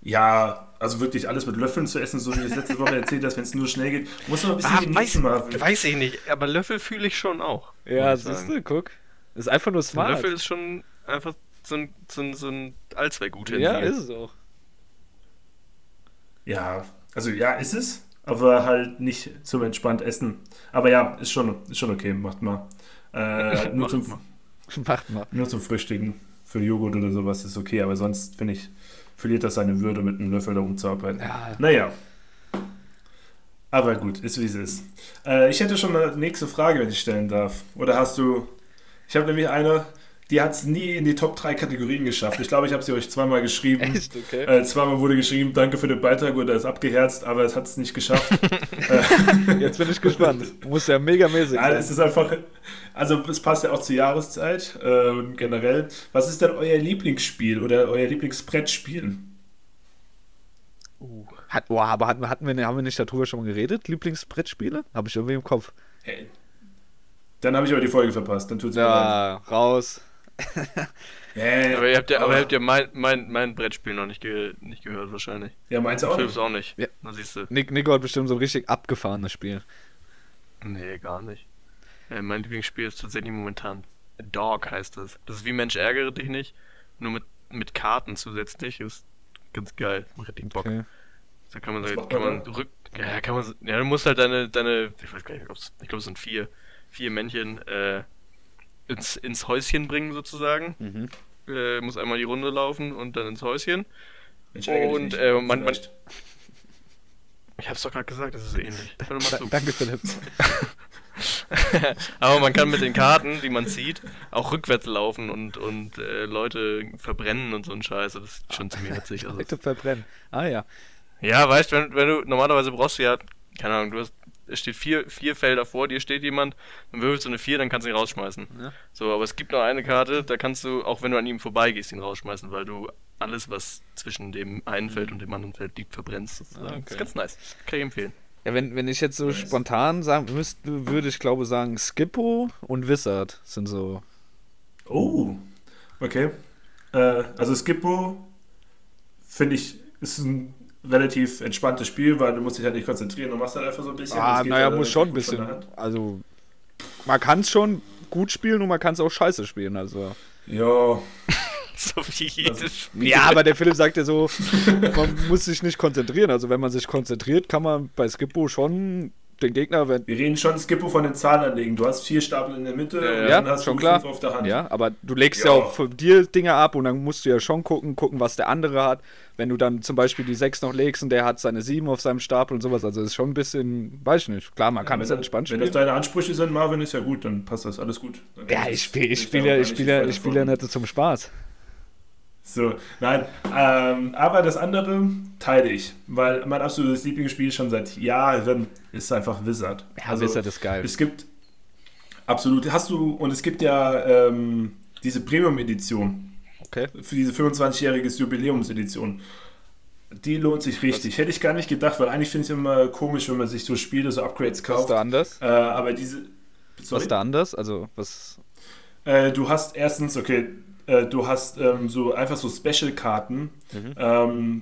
Speaker 4: Ja, also wirklich alles mit Löffeln zu essen, so wie ich es letzte Woche erzählt hast, wenn es nur schnell geht, muss man ein bisschen
Speaker 5: Ah, weiß,
Speaker 4: genießen, Marvin.
Speaker 5: weiß ich nicht, aber Löffel fühle ich schon auch.
Speaker 3: Ja, siehst du, guck. Ist einfach nur
Speaker 5: Ein
Speaker 3: smart.
Speaker 5: Löffel ist schon einfach so ein, so ein, so ein Allzweckutensil.
Speaker 3: ja, ist es auch.
Speaker 4: Ja, also ja, ist es, aber halt nicht zum entspannt essen. Aber ja, ist schon, ist schon okay, macht mal. Äh, nur,
Speaker 5: Macht
Speaker 4: zum,
Speaker 5: mal.
Speaker 3: Macht mal.
Speaker 4: nur zum Frühstücken für Joghurt oder sowas ist okay, aber sonst finde ich, verliert das seine Würde, mit einem Löffel da rumzuarbeiten.
Speaker 3: Ja.
Speaker 4: Naja. Aber gut, ist wie es ist. Äh, ich hätte schon eine nächste Frage, wenn ich stellen darf. Oder hast du. Ich habe nämlich eine, die hat es nie in die Top 3 Kategorien geschafft. Ich glaube, ich habe sie euch zweimal geschrieben.
Speaker 3: Echt, okay.
Speaker 4: Äh, zweimal wurde geschrieben, danke für den Beitrag oder ist abgeherzt, aber es hat es nicht geschafft.
Speaker 3: Jetzt bin ich gespannt. Muss ja megamäßig
Speaker 4: Ja, es
Speaker 3: sein.
Speaker 4: ist einfach, also es passt ja auch zur Jahreszeit äh, und generell. Was ist denn euer Lieblingsspiel oder euer Lieblingsbrettspiel?
Speaker 3: Hat, boah, aber hatten, hatten wir, haben wir nicht darüber schon mal geredet? Lieblingsbrettspiele? Habe ich irgendwie im Kopf.
Speaker 4: Hey. Dann habe ich aber die Folge verpasst, dann tut's mir leid.
Speaker 3: Ja, raus.
Speaker 4: Äh,
Speaker 5: Aber ihr habt ja, aber habt ja mein, mein, mein Brettspiel noch nicht, ge, nicht gehört wahrscheinlich.
Speaker 4: ja, meinst du auch
Speaker 5: Philips
Speaker 4: nicht?
Speaker 5: auch nicht.
Speaker 3: Ja.
Speaker 5: Na siehst du.
Speaker 3: Nick, Nico hat bestimmt so ein richtig abgefahrenes Spiel.
Speaker 5: Nee, gar nicht. Äh, mein Lieblingsspiel ist tatsächlich momentan Dog heißt das. Das ist wie Mensch ärgere dich nicht, nur mit, mit Karten zusätzlich. Ist ganz geil. Macht richtig Bock.
Speaker 3: Okay.
Speaker 5: Da kann man, so- kann
Speaker 4: man
Speaker 5: rück. Ja, kann man. Ja, du musst halt deine, deine. Ich weiß gar nicht, ich glaube, es sind vier, vier Männchen äh, ins, ins Häuschen bringen sozusagen.
Speaker 3: Mhm.
Speaker 5: Äh, muss einmal die Runde laufen und dann ins Häuschen. Und, äh, man- man-. Ich hab's doch gerade gesagt, das ist ähnlich.
Speaker 3: Danke, Philipp.
Speaker 5: Aber man kann mit den Karten, die man zieht, auch rückwärts laufen und, und äh, Leute verbrennen und so ein Scheiß. Das ist schon ziemlich witzig. Also,
Speaker 3: Leute verbrennen. Ah ja.
Speaker 5: ja, weißt du, wenn, wenn du normalerweise brauchst du ja, keine Ahnung, du hast, es steht vier, vier Felder vor dir, steht jemand, dann würfelst du eine vier, dann kannst du ihn rausschmeißen.
Speaker 3: Ja.
Speaker 5: So, aber es gibt noch eine Karte, da kannst du, auch wenn du an ihm vorbeigehst, ihn rausschmeißen, weil du alles, was zwischen dem einen Feld und dem anderen Feld liegt, verbrennst. Sozusagen.
Speaker 3: Ah, okay.
Speaker 5: Das ist ganz nice. Kann ich empfehlen.
Speaker 3: Ja, wenn, wenn ich jetzt so spontan sagen müsste, würde ich glaube sagen, Skippo und Wizard sind so.
Speaker 4: Oh, okay. Äh, also Skippo finde ich ist ein relativ entspanntes Spiel, weil du musst dich halt nicht konzentrieren und machst halt einfach so ein bisschen.
Speaker 3: Ah,
Speaker 4: Das geht
Speaker 3: naja,
Speaker 4: ja
Speaker 3: muss schon ein bisschen. Also, man kann es schon gut spielen und man kann es auch scheiße spielen. Also.
Speaker 4: Ja,
Speaker 5: So wie jedes Spiel.
Speaker 3: Ja, aber der Philipp sagt ja so, man muss sich nicht konzentrieren. Also, wenn man sich konzentriert, kann man bei Skippo schon den Gegner, wenn.
Speaker 4: wir reden schon Skippo von den Zahlen anlegen. Du hast vier Stapel in der Mitte
Speaker 5: Ja,
Speaker 4: und
Speaker 5: ja,
Speaker 4: dann hast
Speaker 3: schon
Speaker 4: du
Speaker 3: klar.
Speaker 4: fünf auf der Hand.
Speaker 3: Ja, aber du legst ja,
Speaker 4: Ja.
Speaker 3: auch von dir Dinge ab und dann musst du ja schon gucken, gucken, was der andere hat. Wenn du dann zum Beispiel die 6 noch legst und der hat seine 7 auf seinem Stapel und sowas, also das ist schon ein bisschen, weiß ich nicht. Klar, man kann es entspannt
Speaker 4: wenn das
Speaker 3: spielen.
Speaker 4: deine Ansprüche sind, Marvin, ist ja gut, dann passt das alles gut. Dann
Speaker 3: Ja, ich spiele ich
Speaker 4: ich
Speaker 3: spiel
Speaker 4: da
Speaker 3: ja,
Speaker 4: auch
Speaker 3: ich
Speaker 4: gar
Speaker 3: spiel
Speaker 4: nicht
Speaker 3: ja,
Speaker 4: weiter
Speaker 3: ich spiel ja nicht zum Spaß.
Speaker 4: So, nein, ähm, aber das andere teile ich, weil mein absolutes Lieblingsspiel schon seit Jahren ist einfach Wizard.
Speaker 3: Ja, Wizard ist geil.
Speaker 4: Es gibt absolut, hast du, und es gibt ja ähm, diese Premium-Edition
Speaker 3: Okay.
Speaker 4: für diese 25-jährige Jubiläumsedition. Die lohnt sich richtig. Hätte ich gar nicht gedacht, weil eigentlich finde ich es immer komisch, wenn man sich so Spiele, so Upgrades
Speaker 3: Was ist
Speaker 4: kauft.
Speaker 3: da anders?
Speaker 4: Äh, aber diese.
Speaker 3: Was
Speaker 4: Sorry?
Speaker 3: ist da anders? Also, was.
Speaker 4: Äh, du hast erstens, okay, äh, du hast ähm, so einfach so Special-Karten,
Speaker 3: Mhm.
Speaker 4: ähm,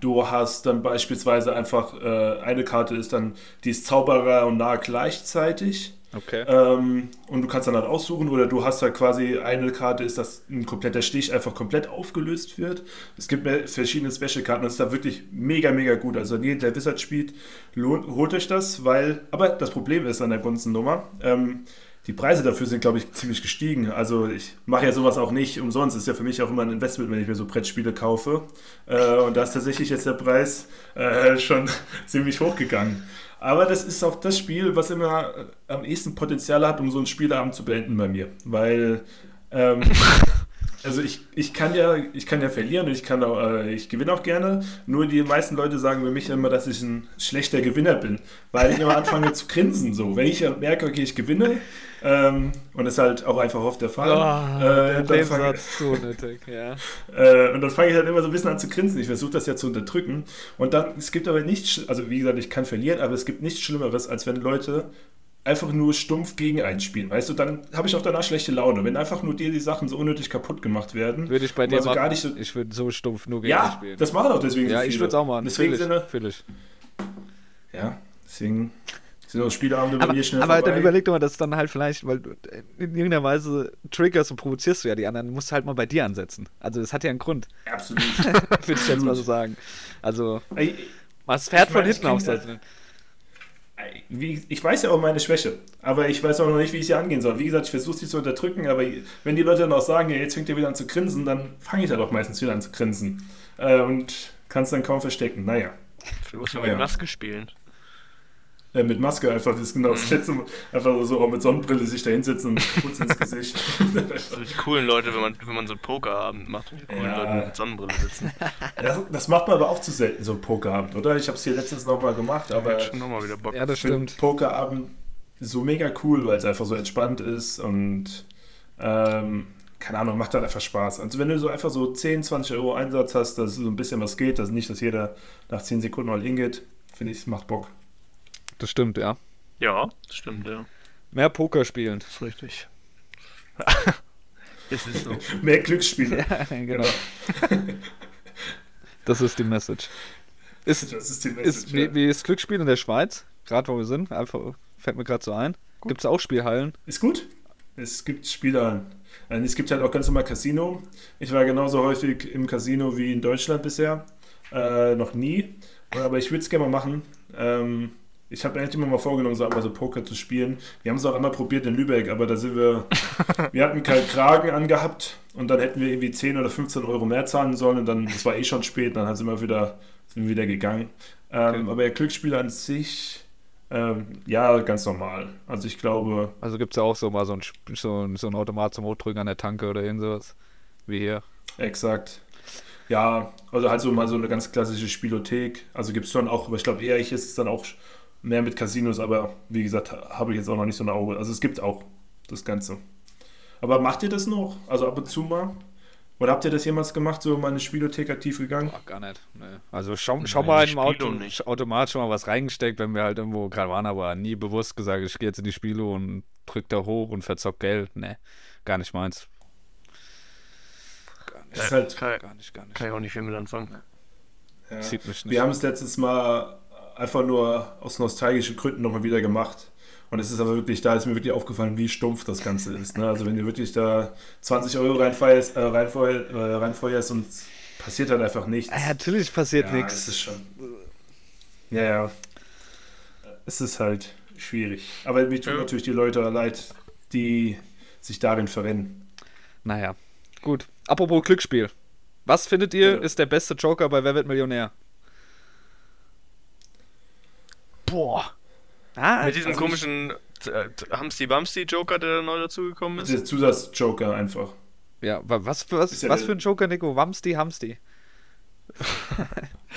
Speaker 4: Du hast dann beispielsweise einfach, äh, eine Karte ist dann, die ist Zauberer und Narr gleichzeitig.
Speaker 3: Okay.
Speaker 4: Ähm, und du kannst dann halt aussuchen, oder du hast halt quasi eine Karte, ist, dass ein kompletter Stich einfach komplett aufgelöst wird. Es gibt verschiedene Special-Karten, das ist da wirklich mega, mega gut. Also jeder, der Wizard spielt, lohnt, holt euch das, weil, aber das Problem ist an der ganzen Nummer, ähm, die Preise dafür sind, glaube ich, ziemlich gestiegen. Also ich mache ja sowas auch nicht umsonst. Ist ja für mich auch immer ein Investment, wenn ich mir so Brettspiele kaufe. Äh, und da ist tatsächlich jetzt der Preis äh, schon ziemlich hochgegangen. Aber das ist auch das Spiel, was immer äh, am ehesten Potenzial hat, um so einen Spielabend zu beenden bei mir. Weil, ähm, also ich, ich, kann ja, ich kann ja verlieren und ich, kann auch, äh, ich gewinne auch gerne. Nur die meisten Leute sagen über mich immer, dass ich ein schlechter Gewinner bin. Weil ich immer anfange zu grinsen. So. Wenn ich merke, okay, ich gewinne, ähm, und ist halt auch einfach oft der Fall.
Speaker 3: Oh,
Speaker 4: äh,
Speaker 3: der
Speaker 4: dann fang-
Speaker 3: so nötig, ja.
Speaker 4: äh, und dann fange ich halt immer so ein bisschen an zu grinsen. Ich versuche das ja zu unterdrücken. Und dann, es gibt aber nichts, also wie gesagt, ich kann verlieren, aber es gibt nichts Schlimmeres, als wenn Leute einfach nur stumpf gegen einen spielen. Weißt du, dann habe ich auch danach schlechte Laune. Wenn einfach nur dir die Sachen so unnötig kaputt gemacht werden.
Speaker 3: Würde ich bei dir
Speaker 4: also gar nicht so,
Speaker 3: ich würde so stumpf nur gegen
Speaker 4: ja,
Speaker 3: spielen.
Speaker 4: das machen auch deswegen
Speaker 3: ja,
Speaker 4: so
Speaker 3: ich würde es auch machen.
Speaker 4: Deswegen sind, ja, deswegen sind auch Spieleabende bei
Speaker 3: Aber,
Speaker 4: mir schnell
Speaker 3: aber
Speaker 4: vorbei.
Speaker 3: dann überleg doch mal, dass dann halt vielleicht, weil du in irgendeiner Weise triggerst und provozierst du ja die anderen, musst du halt mal bei dir ansetzen. Also das hat ja einen Grund,
Speaker 4: Absolut.
Speaker 3: würde ich jetzt mal so sagen. Also, Pferd
Speaker 4: Ich
Speaker 3: von hinten aufsetzen.
Speaker 4: Wie, ich weiß ja auch meine Schwäche, aber ich weiß auch noch nicht, wie ich sie angehen soll. Wie gesagt, ich versuche sie zu unterdrücken, aber wenn die Leute dann auch sagen, ja, jetzt fängt ihr wieder an zu grinsen, dann fange ich halt auch meistens wieder an zu grinsen. Äh, und kann es dann kaum verstecken. Naja,
Speaker 5: Du musst ja mit
Speaker 4: ja.
Speaker 5: Maske spielen.
Speaker 4: Äh, mit Maske einfach, das ist genau das letzte Mal. Einfach so auch mit Sonnenbrille sich da hinsetzen und Putz ins Gesicht.
Speaker 5: So die coolen Leute, wenn man, wenn man so einen Pokerabend macht und die coolen
Speaker 4: Ja.
Speaker 5: Leute mit Sonnenbrille sitzen.
Speaker 4: das, das macht man aber auch zu selten, so ein Pokerabend, oder? Ich habe es hier letztens nochmal gemacht, aber
Speaker 5: schon nochmal wieder Bock.
Speaker 3: Ja, das
Speaker 4: Ich finde
Speaker 3: stimmt.
Speaker 4: Pokerabend so mega cool, weil es einfach so entspannt ist und ähm, keine Ahnung, macht halt einfach Spaß. Also wenn du so einfach so 10, 20 Euro Einsatz hast, dass so ein bisschen was geht, dass nicht, dass jeder nach 10 Sekunden mal hingeht, finde ich, es macht Bock.
Speaker 3: Das stimmt, ja.
Speaker 5: Ja, das stimmt, ja.
Speaker 3: Mehr Poker spielen.
Speaker 5: Das ist richtig. es ist so.
Speaker 4: Mehr Glücksspiele.
Speaker 3: genau. Das ist die Message. Ist,
Speaker 4: Das ist die Message.
Speaker 3: ist, wie, wie ist Glücksspiel in der Schweiz? Gerade wo wir sind, einfach fällt mir gerade so ein. Gibt es auch Spielhallen?
Speaker 4: Ist gut. Es gibt Spieler. Also Es gibt halt auch ganz normal Casino. Ich war genauso häufig im Casino wie in Deutschland bisher. Äh, noch nie. Aber ich würde es gerne mal machen. Ähm, ich habe eigentlich immer mal vorgenommen, so einmal so Poker zu spielen. Wir haben es auch einmal probiert in Lübeck, aber da sind wir. wir hatten keinen Kragen angehabt und dann hätten wir irgendwie 10 oder 15 Euro mehr zahlen sollen und dann, das war eh schon spät, dann sind wir wieder, sind wir wieder gegangen. Ähm,
Speaker 3: Okay.
Speaker 4: Aber der Glücksspiel an sich, ähm, ja, ganz normal. Also ich glaube,
Speaker 3: Also gibt es ja auch so mal so ein, so, ein, so ein Automat zum Hochdrücken an der Tanke oder irgend sowas. Wie hier.
Speaker 4: Exakt. Ja, also halt so mal so eine ganz klassische Spielothek. Also gibt es schon auch, aber ich glaube eher, ich ist es dann auch mehr mit Casinos, aber wie gesagt, habe ich jetzt auch noch nicht so ein Auge. Also es gibt auch das Ganze. Aber macht ihr das noch? Also ab und zu mal? Oder habt ihr das jemals gemacht, so mal in eine Spielothek aktiv gegangen?
Speaker 3: Boah, gar nicht. Nee. Also schau, schau
Speaker 5: Nein,
Speaker 3: mal im Auto. Automat schon mal was reingesteckt, wenn wir halt irgendwo gerade waren, aber nie bewusst gesagt, ich gehe jetzt in die Spiele und drück da hoch und verzock Geld. Nee, gar nicht meins. Gar nicht.
Speaker 4: Das ist halt,
Speaker 5: Kann,
Speaker 3: Gar nicht, gar nicht.
Speaker 5: kann ich auch nicht viel mit anfangen.
Speaker 4: ja.
Speaker 3: Sieht mich nicht.
Speaker 4: Wir haben es letztes Mal einfach nur aus nostalgischen Gründen nochmal wieder gemacht. Und es ist aber wirklich, da ist mir wirklich aufgefallen, wie stumpf das Ganze ist. Ne? Also wenn du wirklich da 20 Euro reinfeuerst, äh, reinfeuer, äh, reinfeuerst und es passiert halt einfach nichts.
Speaker 3: Ah, natürlich passiert
Speaker 4: Ja,
Speaker 3: nichts.
Speaker 4: Es ist schon. Ja, ja. Es ist halt schwierig. Aber mir tun
Speaker 5: Ja.
Speaker 4: natürlich die Leute leid, die sich darin verrennen.
Speaker 3: Naja, gut. Apropos Glücksspiel. Was findet ihr
Speaker 4: Ja.
Speaker 3: ist der beste Joker bei Wer wird Millionär?
Speaker 5: Boah.
Speaker 3: Ah,
Speaker 5: Mit diesem
Speaker 4: also
Speaker 5: komischen äh, Hamsti-Bamsti-Joker, der da neu dazugekommen ist.
Speaker 3: Also
Speaker 4: Der Zusatzjoker einfach.
Speaker 3: ja, wa- was, für- was,
Speaker 4: Ist ja
Speaker 3: was
Speaker 4: der-
Speaker 3: für ein Joker, Nico? Wamsti, Hamsti.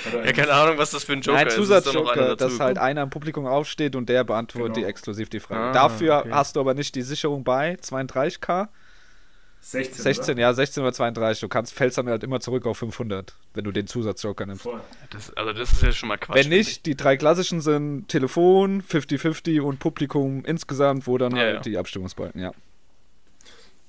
Speaker 4: Oder
Speaker 5: Ja, keine Ahnung, was das für ein Joker
Speaker 3: Nein,
Speaker 5: ist. Ist einer
Speaker 3: Zusatzjoker, dass
Speaker 5: dazugekommen?
Speaker 3: halt einer im Publikum aufsteht und der beantwortet
Speaker 4: Genau.
Speaker 3: die exklusiv die Frage.
Speaker 5: Ah,
Speaker 3: Dafür
Speaker 5: okay.
Speaker 3: hast du aber nicht die Sicherung bei 32k.
Speaker 4: 16.
Speaker 3: 16,
Speaker 4: oder?
Speaker 3: ja, 16 oder 32. Du kannst, fällst dann halt immer zurück auf 500, wenn du den Zusatzjoker nimmst.
Speaker 5: Das, also das ist ja schon mal Quatsch.
Speaker 3: Wenn nicht, die drei klassischen sind Telefon, 50-50 und Publikum insgesamt, wo dann
Speaker 5: Ja,
Speaker 3: halt
Speaker 5: ja.
Speaker 3: die Abstimmungsbalken, ja.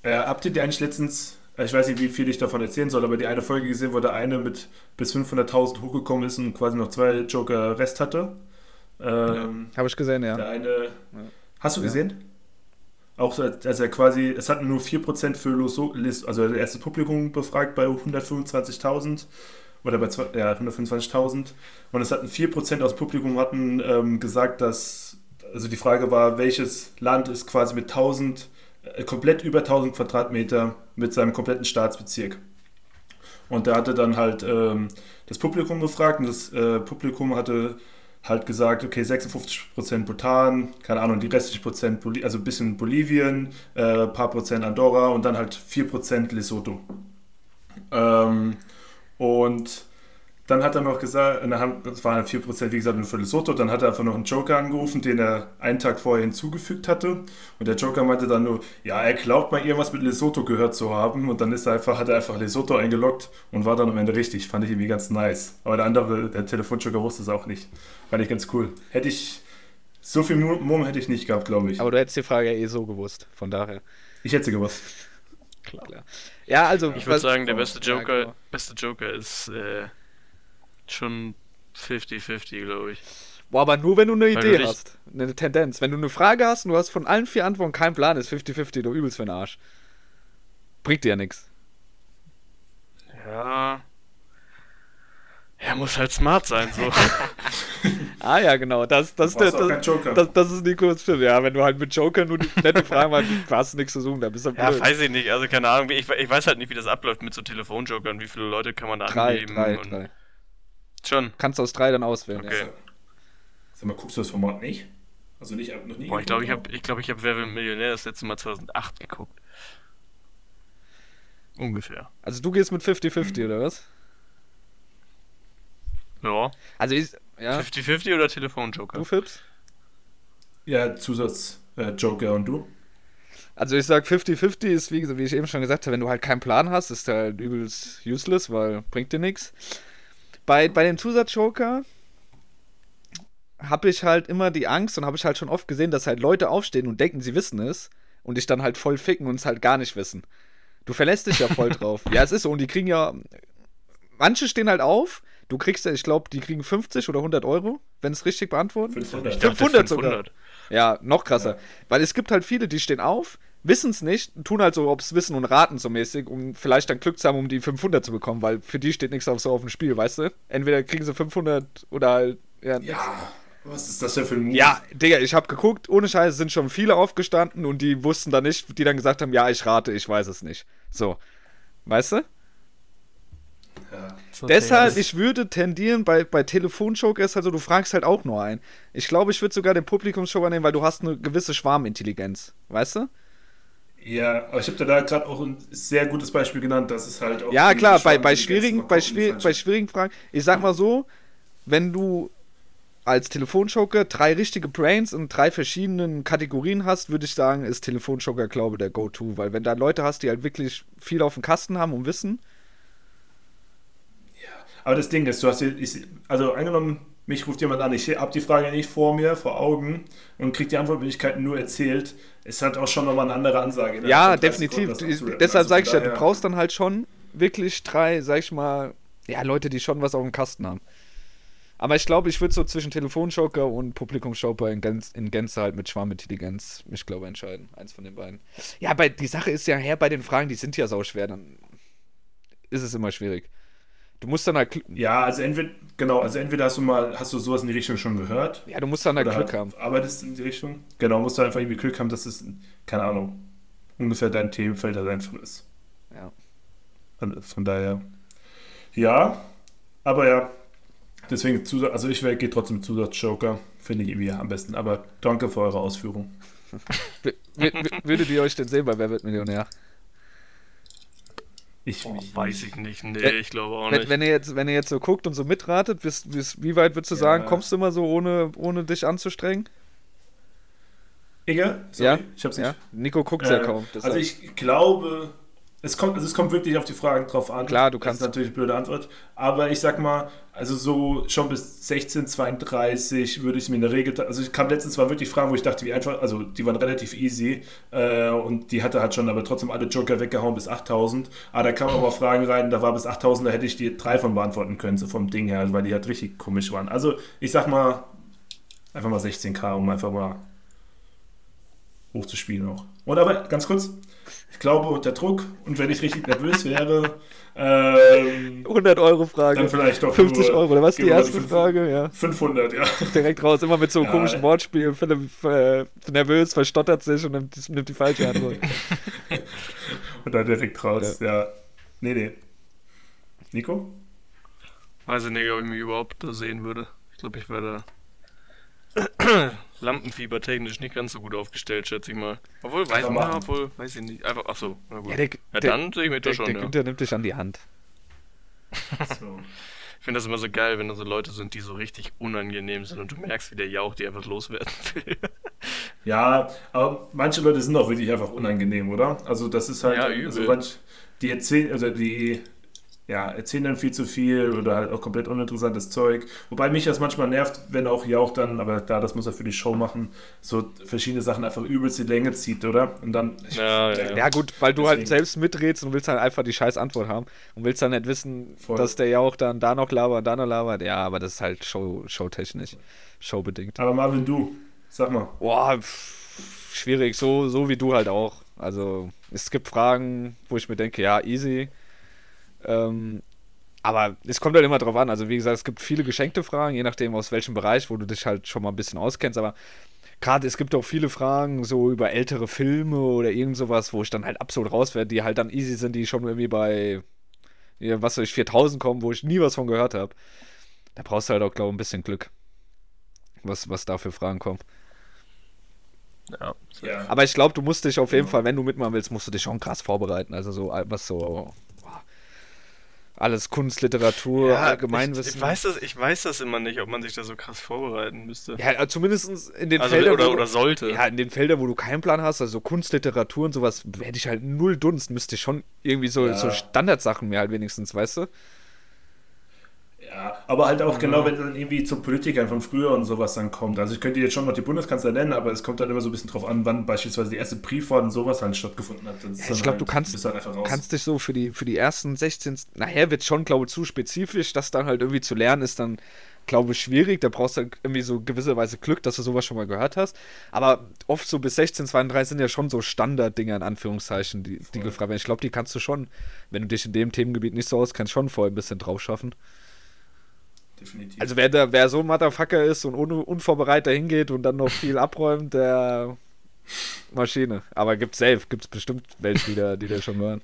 Speaker 4: Äh, habt ihr die eigentlich letztens ich weiß nicht, wie viel ich davon erzählen soll, aber die eine Folge gesehen, wo der eine mit bis 500.000 hochgekommen ist und quasi noch zwei Joker Rest hatte. Ähm,
Speaker 3: Habe ich gesehen, ja.
Speaker 4: Der eine. Hast du gesehen? Auch, als er quasi, es hatten nur 4% für Loso, also das erste Publikum befragt bei 125.000 oder bei ja, 125.000 und es hatten 4% aus dem Publikum hatten ähm, gesagt, dass, also die Frage war, welches Land ist quasi mit 1000, äh, komplett über 1000 Quadratmeter mit seinem kompletten Staatsbezirk. Und da hatte dann halt ähm, das Publikum befragt und das äh, Publikum hatte halt gesagt, okay, 56% Bhutan, keine Ahnung, die restlichen Prozent, Boli also ein bisschen Bolivien, äh, paar Prozent Andorra und dann halt 4% Lesotho. Ähm, und dann hat er noch gesagt, das waren halt 4%, wie gesagt, nur für Lesotho, dann hat er einfach noch einen Joker angerufen, den er einen Tag vorher hinzugefügt hatte. Und der Joker meinte dann nur, ja, er glaubt mal irgendwas mit Lesotho gehört zu haben. Und dann ist er einfach, hat er einfach Lesotho eingeloggt und war dann am Ende richtig. Fand ich irgendwie ganz nice. Aber der andere, der Telefonjoker wusste es auch nicht. Fand ich ganz cool. Hätte ich, so viel Mumm hätte ich nicht gehabt, glaube ich.
Speaker 3: Aber du hättest die Frage ja eh so gewusst, von daher.
Speaker 4: ich hätte sie gewusst.
Speaker 3: Klar. Ja, also.
Speaker 5: Ich würde sagen, der
Speaker 3: oh,
Speaker 5: beste
Speaker 3: ja,
Speaker 5: Joker,
Speaker 3: genau.
Speaker 5: beste Joker ist äh, schon 50-50, glaube ich.
Speaker 3: Boah, aber nur wenn du eine
Speaker 5: Weil du
Speaker 3: Idee
Speaker 5: dich-
Speaker 3: hast. Eine Tendenz. Wenn du eine Frage hast und du hast von allen vier Antworten keinen Plan, ist 50-50 du übelst für den Arsch. Bringt dir ja nichts.
Speaker 5: Ja. Er muss halt smart sein, so.
Speaker 3: Ah ja, genau. Das, das,
Speaker 4: Du brauchst
Speaker 3: das, das, das, das ist Nikos Film. Ja, wenn du halt mit Joker nur die nette Fragen machst, hast du nichts zu suchen, da bist du
Speaker 5: ja, weiß ich nicht. Also keine Ahnung. Ich, ich weiß halt nicht, wie das abläuft mit so Telefonjokern. Wie viele Leute kann man da
Speaker 3: Drei,
Speaker 5: angeben?
Speaker 3: drei,
Speaker 5: und
Speaker 3: drei.
Speaker 5: Schon.
Speaker 3: Kannst aus drei dann auswählen.
Speaker 5: Okay.
Speaker 3: Ja.
Speaker 4: Sag mal, guckst du das Format nicht? Also nicht, noch nie
Speaker 5: Boah, ich glaube, ich habe ich glaub, ich hab Wer wird Millionär das letzte Mal 2008 geguckt. Ungefähr.
Speaker 3: Also du gehst mit 50-50, oder was?
Speaker 5: Ja.
Speaker 3: Also ich, ja,
Speaker 5: 50-50 oder Telefonjoker?
Speaker 3: du Fips?
Speaker 4: Ja, Zusatz äh, Joker und du?
Speaker 3: Also ich sag 50-50 ist, wie, wie ich eben schon gesagt habe, wenn du halt keinen Plan hast, ist der halt übelst useless, weil bringt dir nichts. Bei, bei dem Zusatzjoker habe ich halt immer die Angst und habe ich halt schon oft gesehen, dass halt Leute aufstehen und denken, sie wissen es und dich dann halt voll ficken und es halt gar nicht wissen. Du verlässt dich ja voll drauf. Ja, es ist so und die kriegen ja, manche stehen halt auf, du kriegst ja, ich glaube, die kriegen 50 oder 100 Euro, wenn es richtig beantworten.
Speaker 4: 500.
Speaker 5: Ich dachte
Speaker 3: 500 sogar. Ja, noch krasser. Weil es gibt halt viele, die stehen auf, wissen es nicht, tun halt so, ob es wissen und raten so mäßig, um vielleicht dann Glück zu haben, um die 500 zu bekommen, weil für die steht nichts auf so auf dem Spiel, weißt du? Entweder kriegen sie 500 oder halt, ja.
Speaker 4: Ja, was ist das denn für ein Move?
Speaker 3: Ja, Digga, ich hab geguckt, ohne Scheiße sind schon viele aufgestanden und die wussten dann nicht, die dann gesagt haben, ja, ich rate, ich weiß es nicht. So. Weißt du?
Speaker 4: Ja.
Speaker 3: Deshalb, ich würde tendieren, bei, bei Telefonjoker ist halt so, du fragst halt auch nur ein. Ich glaube, ich würde sogar den Publikumsjoker nehmen, weil du hast eine gewisse Schwarmintelligenz. Weißt du?
Speaker 4: Ja, aber ich habe da gerade auch ein sehr gutes Beispiel genannt, dass es halt auch.
Speaker 3: Ja, klar, bei, bei, schwierigen, bei, schwier bei schwierigen Fragen, ich sag mal so, wenn du als Telefonjoker drei richtige Brains in drei verschiedenen Kategorien hast, würde ich sagen, ist Telefonjoker, glaube ich, der Go-To. Weil wenn da Leute hast, die halt wirklich viel auf dem Kasten haben und wissen,
Speaker 4: Aber das Ding ist, du hast hier, also angenommen, mich ruft jemand an, ich habe die Frage nicht vor mir, vor Augen und kriege die Antwortmöglichkeiten nur erzählt, ist halt auch schon nochmal eine andere Ansage. innerhalb
Speaker 3: ja,
Speaker 4: von 30
Speaker 3: definitiv.
Speaker 4: Sekunden.
Speaker 3: Deshalb
Speaker 4: Also
Speaker 3: sage ich ja, du brauchst dann halt schon wirklich drei, sag ich mal, ja, Leute, die schon was auf dem Kasten haben. Aber ich glaube, ich würde so zwischen Telefonjoker und Publikumsjoker in, Gänze, in Gänze halt mit Schwarmintelligenz mich, glaube entscheiden. Eins von den beiden. Ja, bei, die Sache ist ja her bei den Fragen, die sind ja sau schwer, dann ist es immer schwierig. Du musst dann halt,
Speaker 4: Ja, also entweder, genau, also entweder hast du mal, hast du sowas in die Richtung schon gehört.
Speaker 3: ja, du musst dann halt Glück
Speaker 4: halt
Speaker 3: haben.
Speaker 4: arbeitest in die Richtung. Genau, musst du einfach irgendwie Glück haben, dass es, keine Ahnung, ungefähr dein Themenfeld da einfach ist.
Speaker 3: Ja.
Speaker 4: Von, von daher. Ja, aber ja. Deswegen, Zusatz, also ich gehe trotzdem Zusatz-Joker. Finde ich irgendwie am besten. Aber danke für eure Ausführung.
Speaker 3: Würdet ihr euch denn sehen bei Wer wird Millionär?
Speaker 4: Ich,
Speaker 5: Oh, weiß ich nicht. Nee,
Speaker 3: Wenn-
Speaker 5: ich glaube auch
Speaker 3: Wenn,
Speaker 5: nicht.
Speaker 3: wenn, ihr jetzt, wenn ihr jetzt so guckt und so mitratet, bis, bis, wie weit würdest du
Speaker 4: Ja.
Speaker 3: sagen, kommst du immer so, ohne, ohne dich anzustrengen?
Speaker 4: Egal?
Speaker 3: Ja?
Speaker 4: Ich hab's nicht.
Speaker 3: Ja? Nico guckt ja
Speaker 4: Äh,
Speaker 3: kaum.
Speaker 4: also ich glaube, Es kommt, also es kommt wirklich auf die Fragen drauf an.
Speaker 3: Klar, du kannst-
Speaker 4: Das ist natürlich eine blöde Antwort. Aber ich sag mal, also so schon bis 16, 32 würde ich mir in der Regel. Also ich kam letztens mal wirklich Fragen, wo ich dachte, wie einfach, also die waren relativ easy äh, und die hatte halt schon aber trotzdem alle Joker weggehauen bis 8000. Aber da kamen aber Fragen rein, da war bis 8000, da hätte ich die drei von beantworten können, so vom Ding her, weil die halt richtig komisch waren. Also ich sag mal, einfach mal 16k, um einfach mal hochzuspielen auch. Und aber ganz kurz, ich glaube unter Druck und wenn ich richtig nervös wäre, ähm,
Speaker 3: 100 Euro Frage.
Speaker 4: dann vielleicht doch
Speaker 3: 50
Speaker 4: nur-
Speaker 3: Euro, oder was die erste
Speaker 4: fünf-
Speaker 3: Frage? Ja.
Speaker 4: 500, ja.
Speaker 3: Direkt raus, immer mit so
Speaker 4: Ja.
Speaker 3: komischen Wortspielen. Philipp äh, nervös, verstottert sich und nimmt, nimmt die falsche Antwort.
Speaker 4: Und dann direkt raus, ja. Nee, nee. Nico?
Speaker 5: Weiß ich nicht, ob ich mich überhaupt da sehen würde. Ich glaube, ich wäre da lampenfiebertechnisch nicht ganz so gut aufgestellt, schätze ich mal. Obwohl, weiß, ja,
Speaker 4: machen.
Speaker 5: obwohl, weiß ich nicht. Einfach, achso, na gut.
Speaker 3: Ja,
Speaker 5: Ja,
Speaker 3: der, der,
Speaker 5: dann sehe ich mich da schon,
Speaker 3: der
Speaker 5: ja.
Speaker 3: Günther nimmt dich an die Hand.
Speaker 4: So.
Speaker 5: Ich finde das immer so geil, wenn da so Leute sind, die so richtig unangenehm sind und du merkst, wie der Jauch die einfach loswerden will.
Speaker 4: Ja, aber manche Leute sind auch wirklich einfach unangenehm, oder? Also das ist halt,
Speaker 5: Ja,
Speaker 4: also
Speaker 5: übel.
Speaker 4: manch, die erzählen, also die ja, erzählen dann viel zu viel oder halt auch komplett uninteressantes Zeug. Wobei mich das manchmal nervt, wenn auch Jauch dann, aber da, das muss er für die Show machen, so verschiedene Sachen einfach übelst die Länge zieht, oder? Und dann, ich,
Speaker 5: Ja, ja,
Speaker 3: Ja, gut, weil du halt
Speaker 4: Deswegen.
Speaker 3: selbst mitredst und willst halt einfach die scheiß Antwort haben und willst dann nicht wissen,
Speaker 4: Voll.
Speaker 3: dass der ja auch dann da noch labert, da noch labert. Ja, aber das ist halt Show, showtechnisch, showbedingt.
Speaker 4: Aber Marvin, du, sag mal.
Speaker 3: Boah, pff, schwierig, so, so wie du halt auch. Also, es gibt Fragen, wo ich mir denke, ja, easy. Ähm, aber es kommt halt immer drauf an. Also, wie gesagt, es gibt viele geschenkte Fragen, je nachdem aus welchem Bereich, wo du dich halt schon mal ein bisschen auskennst. Aber gerade es gibt auch viele Fragen so über ältere Filme oder irgend sowas, wo ich dann halt absolut raus werde, die halt dann easy sind, die schon irgendwie bei, ja, was weiß ich, 4000 kommen, wo ich nie was von gehört habe. Da brauchst du halt auch, glaube ich, ein bisschen Glück, was, was da für Fragen kommen.
Speaker 5: ja.
Speaker 4: Ja.
Speaker 3: Aber ich glaube, du musst dich auf jeden Fall, wenn du mitmachen willst, musst du dich schon krass vorbereiten. Also so was so alles Kunst, Literatur,
Speaker 5: Ich,
Speaker 3: Allgemeinwissen.
Speaker 5: ich, weiß das, ich weiß das immer nicht, ob man sich da so krass vorbereiten müsste.
Speaker 3: ja, zumindest in den
Speaker 5: also,
Speaker 3: Feldern,
Speaker 5: oder,
Speaker 3: wo,
Speaker 5: oder sollte.
Speaker 3: ja, in den Feldern, wo du keinen Plan hast, also so Kunst, Literatur und sowas, hätte ich halt null Dunst, müsste ich schon irgendwie so,
Speaker 4: Ja.
Speaker 3: so Standardsachen mir halt wenigstens, weißt du?
Speaker 4: Ja, aber halt auch genau, wenn es dann irgendwie zu Politikern von früher und sowas dann kommt. Also ich könnte jetzt schon noch die Bundeskanzler nennen, aber es kommt dann immer so ein bisschen drauf an, wann beispielsweise die erste Briefwahl und sowas halt stattgefunden hat.
Speaker 3: Ja, ich glaube,
Speaker 4: halt,
Speaker 3: du kannst, kannst dich so für die, für die ersten 16, nachher wird schon, glaube ich, zu spezifisch, das dann halt irgendwie zu lernen, ist dann, glaube ich, schwierig. Da brauchst du irgendwie so gewisserweise Glück, dass du sowas schon mal gehört hast. Aber oft so bis 16, 32 sind ja schon so Standarddinger in Anführungszeichen, die, die gefragt werden. Ich glaube, die kannst du schon, wenn du dich in dem Themengebiet nicht so auskennst, schon vorher ein bisschen drauf schaffen.
Speaker 4: Definitiv.
Speaker 3: Also wer, da, wer so ein Motherfucker ist und un, unvorbereitet dahin geht und dann noch viel abräumt, der Maschine. Aber gibt's safe, gibt's bestimmt welche, die da, die da schon hören.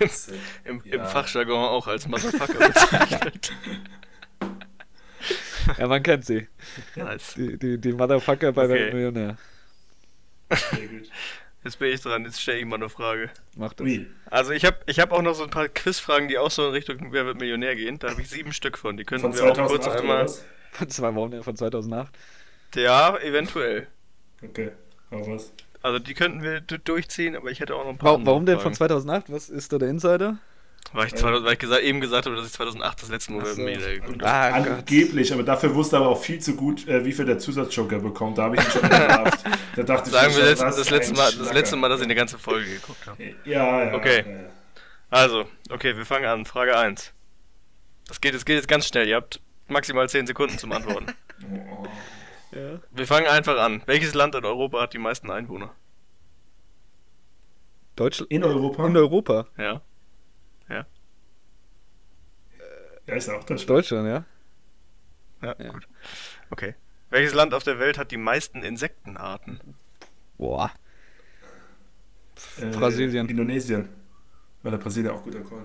Speaker 5: Im,
Speaker 4: Ja.
Speaker 5: Im Fachjargon auch als Motherfucker bezeichnet.
Speaker 3: Ja, man kennt sie.
Speaker 5: nice.
Speaker 3: Die, die, die Motherfucker bei
Speaker 5: Okay.
Speaker 3: Millionär.
Speaker 4: Sehr gut.
Speaker 5: Jetzt bin ich dran, jetzt stelle ich mal eine Frage.
Speaker 3: Macht das.
Speaker 4: Ui.
Speaker 5: Also ich habe ich hab auch noch so ein paar Quizfragen, die auch so in Richtung Wer wird Millionär gehen. Da habe ich sieben Stück von. Die könnten
Speaker 4: Von
Speaker 5: wir auch kurz
Speaker 4: 2008
Speaker 5: einmal.
Speaker 3: Von zwei Wochen von 2008.
Speaker 5: Ja, eventuell.
Speaker 4: Okay, hau was.
Speaker 5: Also die könnten wir du- durchziehen, aber ich hätte auch noch ein paar.
Speaker 3: Warum, warum denn von
Speaker 5: Fragen.
Speaker 3: 2008? Was ist da der Insider?
Speaker 5: Weil ich, 2000, weil ich gesagt, eben gesagt habe, dass ich 2008 das letzte Mal
Speaker 3: so.
Speaker 5: Millionär geguckt habe.
Speaker 3: Ah, Gott.
Speaker 4: Angeblich, aber dafür wusste er aber auch viel zu gut, äh, wie viel der Zusatzjoker bekommt. Da habe ich ihn schon genervt. Da dachte
Speaker 5: Sagen
Speaker 4: ich
Speaker 5: wir letzt, das, letzte Mal, das letzte Mal, dass ich eine ganze Folge geguckt habe.
Speaker 4: Ja, ja.
Speaker 5: Okay.
Speaker 4: Ja, ja.
Speaker 5: Also, okay, wir fangen an. Frage 1. Das geht, das geht jetzt ganz schnell. Ihr habt maximal 10 Sekunden zum Antworten.
Speaker 4: Oh.
Speaker 3: Ja.
Speaker 5: Wir fangen einfach an. Welches Land in Europa hat die meisten Einwohner?
Speaker 3: Deutschland.
Speaker 4: In Europa?
Speaker 3: In Europa.
Speaker 5: Ja.
Speaker 4: Ja, ist auch das.
Speaker 3: Deutschland, ja.
Speaker 5: Ja,
Speaker 3: Ja.
Speaker 5: gut. Okay. Welches Land auf der Welt hat die meisten Insektenarten?
Speaker 3: Boah.
Speaker 4: Äh,
Speaker 3: Brasilien.
Speaker 4: Indonesien. Weil der Brasilien auch gut Alkohol.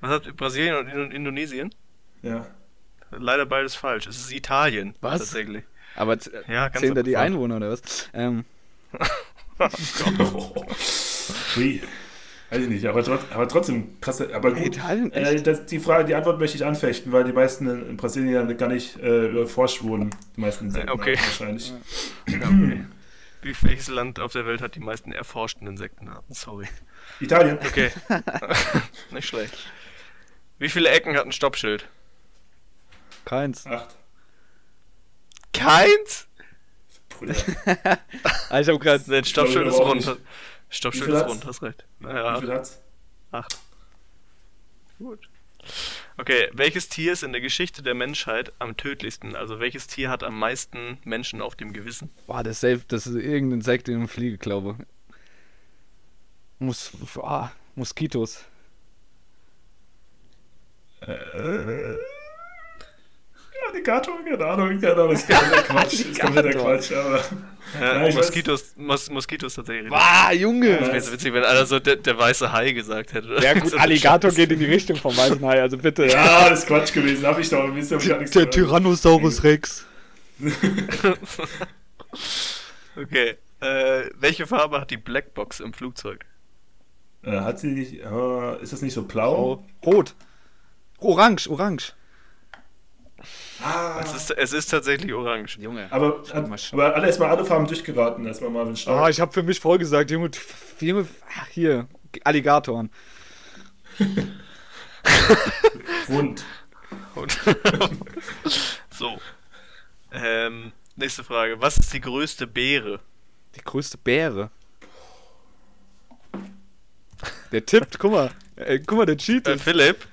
Speaker 5: Was hat Brasilien und Indo- Indonesien?
Speaker 4: Ja.
Speaker 5: Leider beides falsch. Es ist Italien.
Speaker 3: Was?
Speaker 5: Tatsächlich.
Speaker 3: Aber
Speaker 5: Ja, ganz
Speaker 3: zählen da die. Einwohner oder was? Ähm,
Speaker 4: Hui. Weiß ich nicht, aber, trot aber trotzdem krasse. Aber gut.
Speaker 3: Italien,
Speaker 4: Äh, das, die Frage, die Antwort möchte ich anfechten, weil die meisten in, Brasilien ja gar nicht äh, erforscht wurden. Die meisten Insekten
Speaker 5: Okay.
Speaker 4: wahrscheinlich.
Speaker 5: Wie, welches Land auf der Welt hat die meisten erforschten Insektenarten? Sorry.
Speaker 4: Italien.
Speaker 5: Okay. Nicht schlecht. Wie viele Ecken hat ein Stoppschild?
Speaker 3: Keins.
Speaker 4: Acht.
Speaker 5: Keins?
Speaker 4: Bruder.
Speaker 3: Also ich habe gerade.
Speaker 5: Nein, Stoppschild ist rund.
Speaker 4: Wie viel
Speaker 5: ist rund, hast recht.
Speaker 4: Wie
Speaker 5: Naja,
Speaker 4: viel hat's?
Speaker 5: acht. Gut. Okay, welches Tier ist in der Geschichte der Menschheit am tödlichsten? Also welches Tier hat am meisten Menschen auf dem Gewissen?
Speaker 3: Boah, das ist safe, das ist irgendein Insekt in einem Fliege, glaube. Mus ah, Moskitos.
Speaker 4: Alligator, keine Ahnung, keine Ahnung, das ist kompletter Quatsch. Das ist kompletter. Quatsch, aber.
Speaker 5: Ja,
Speaker 4: Ja, weiß-
Speaker 5: Moskitos, Mos Moskitos tatsächlich.
Speaker 3: Ah, Junge!
Speaker 5: Das wäre so witzig, wenn einer so der, der weiße Hai gesagt hätte.
Speaker 3: Ja gut, Alligator geht in die Richtung vom weißen Hai, also bitte.
Speaker 4: Ja, das ist Quatsch gewesen, hab ich doch. Hab ich
Speaker 3: Der
Speaker 4: gehört.
Speaker 3: Tyrannosaurus Rex.
Speaker 5: Okay. Äh, welche Farbe hat die Blackbox im Flugzeug?
Speaker 4: Äh, hat sie nicht. Äh, ist das nicht so blau?
Speaker 3: Oh, rot. Orange, orange.
Speaker 4: Ah,
Speaker 5: Es ist, es ist tatsächlich orange.
Speaker 3: Junge.
Speaker 4: aber,
Speaker 3: schon.
Speaker 4: aber alle erstmal alle Farben durchgeraten. Erstmal Marvin Stark.
Speaker 3: ich habe für mich voll gesagt, Junge, Junge, ach, hier, Alligatoren.
Speaker 4: Rund.
Speaker 5: Und so. Ähm, nächste Frage. Was ist die größte Beere?
Speaker 3: Die größte Bäre. Der tippt, guck mal. Äh, guck mal, der
Speaker 5: Äh,
Speaker 3: cheatet.
Speaker 5: Philipp?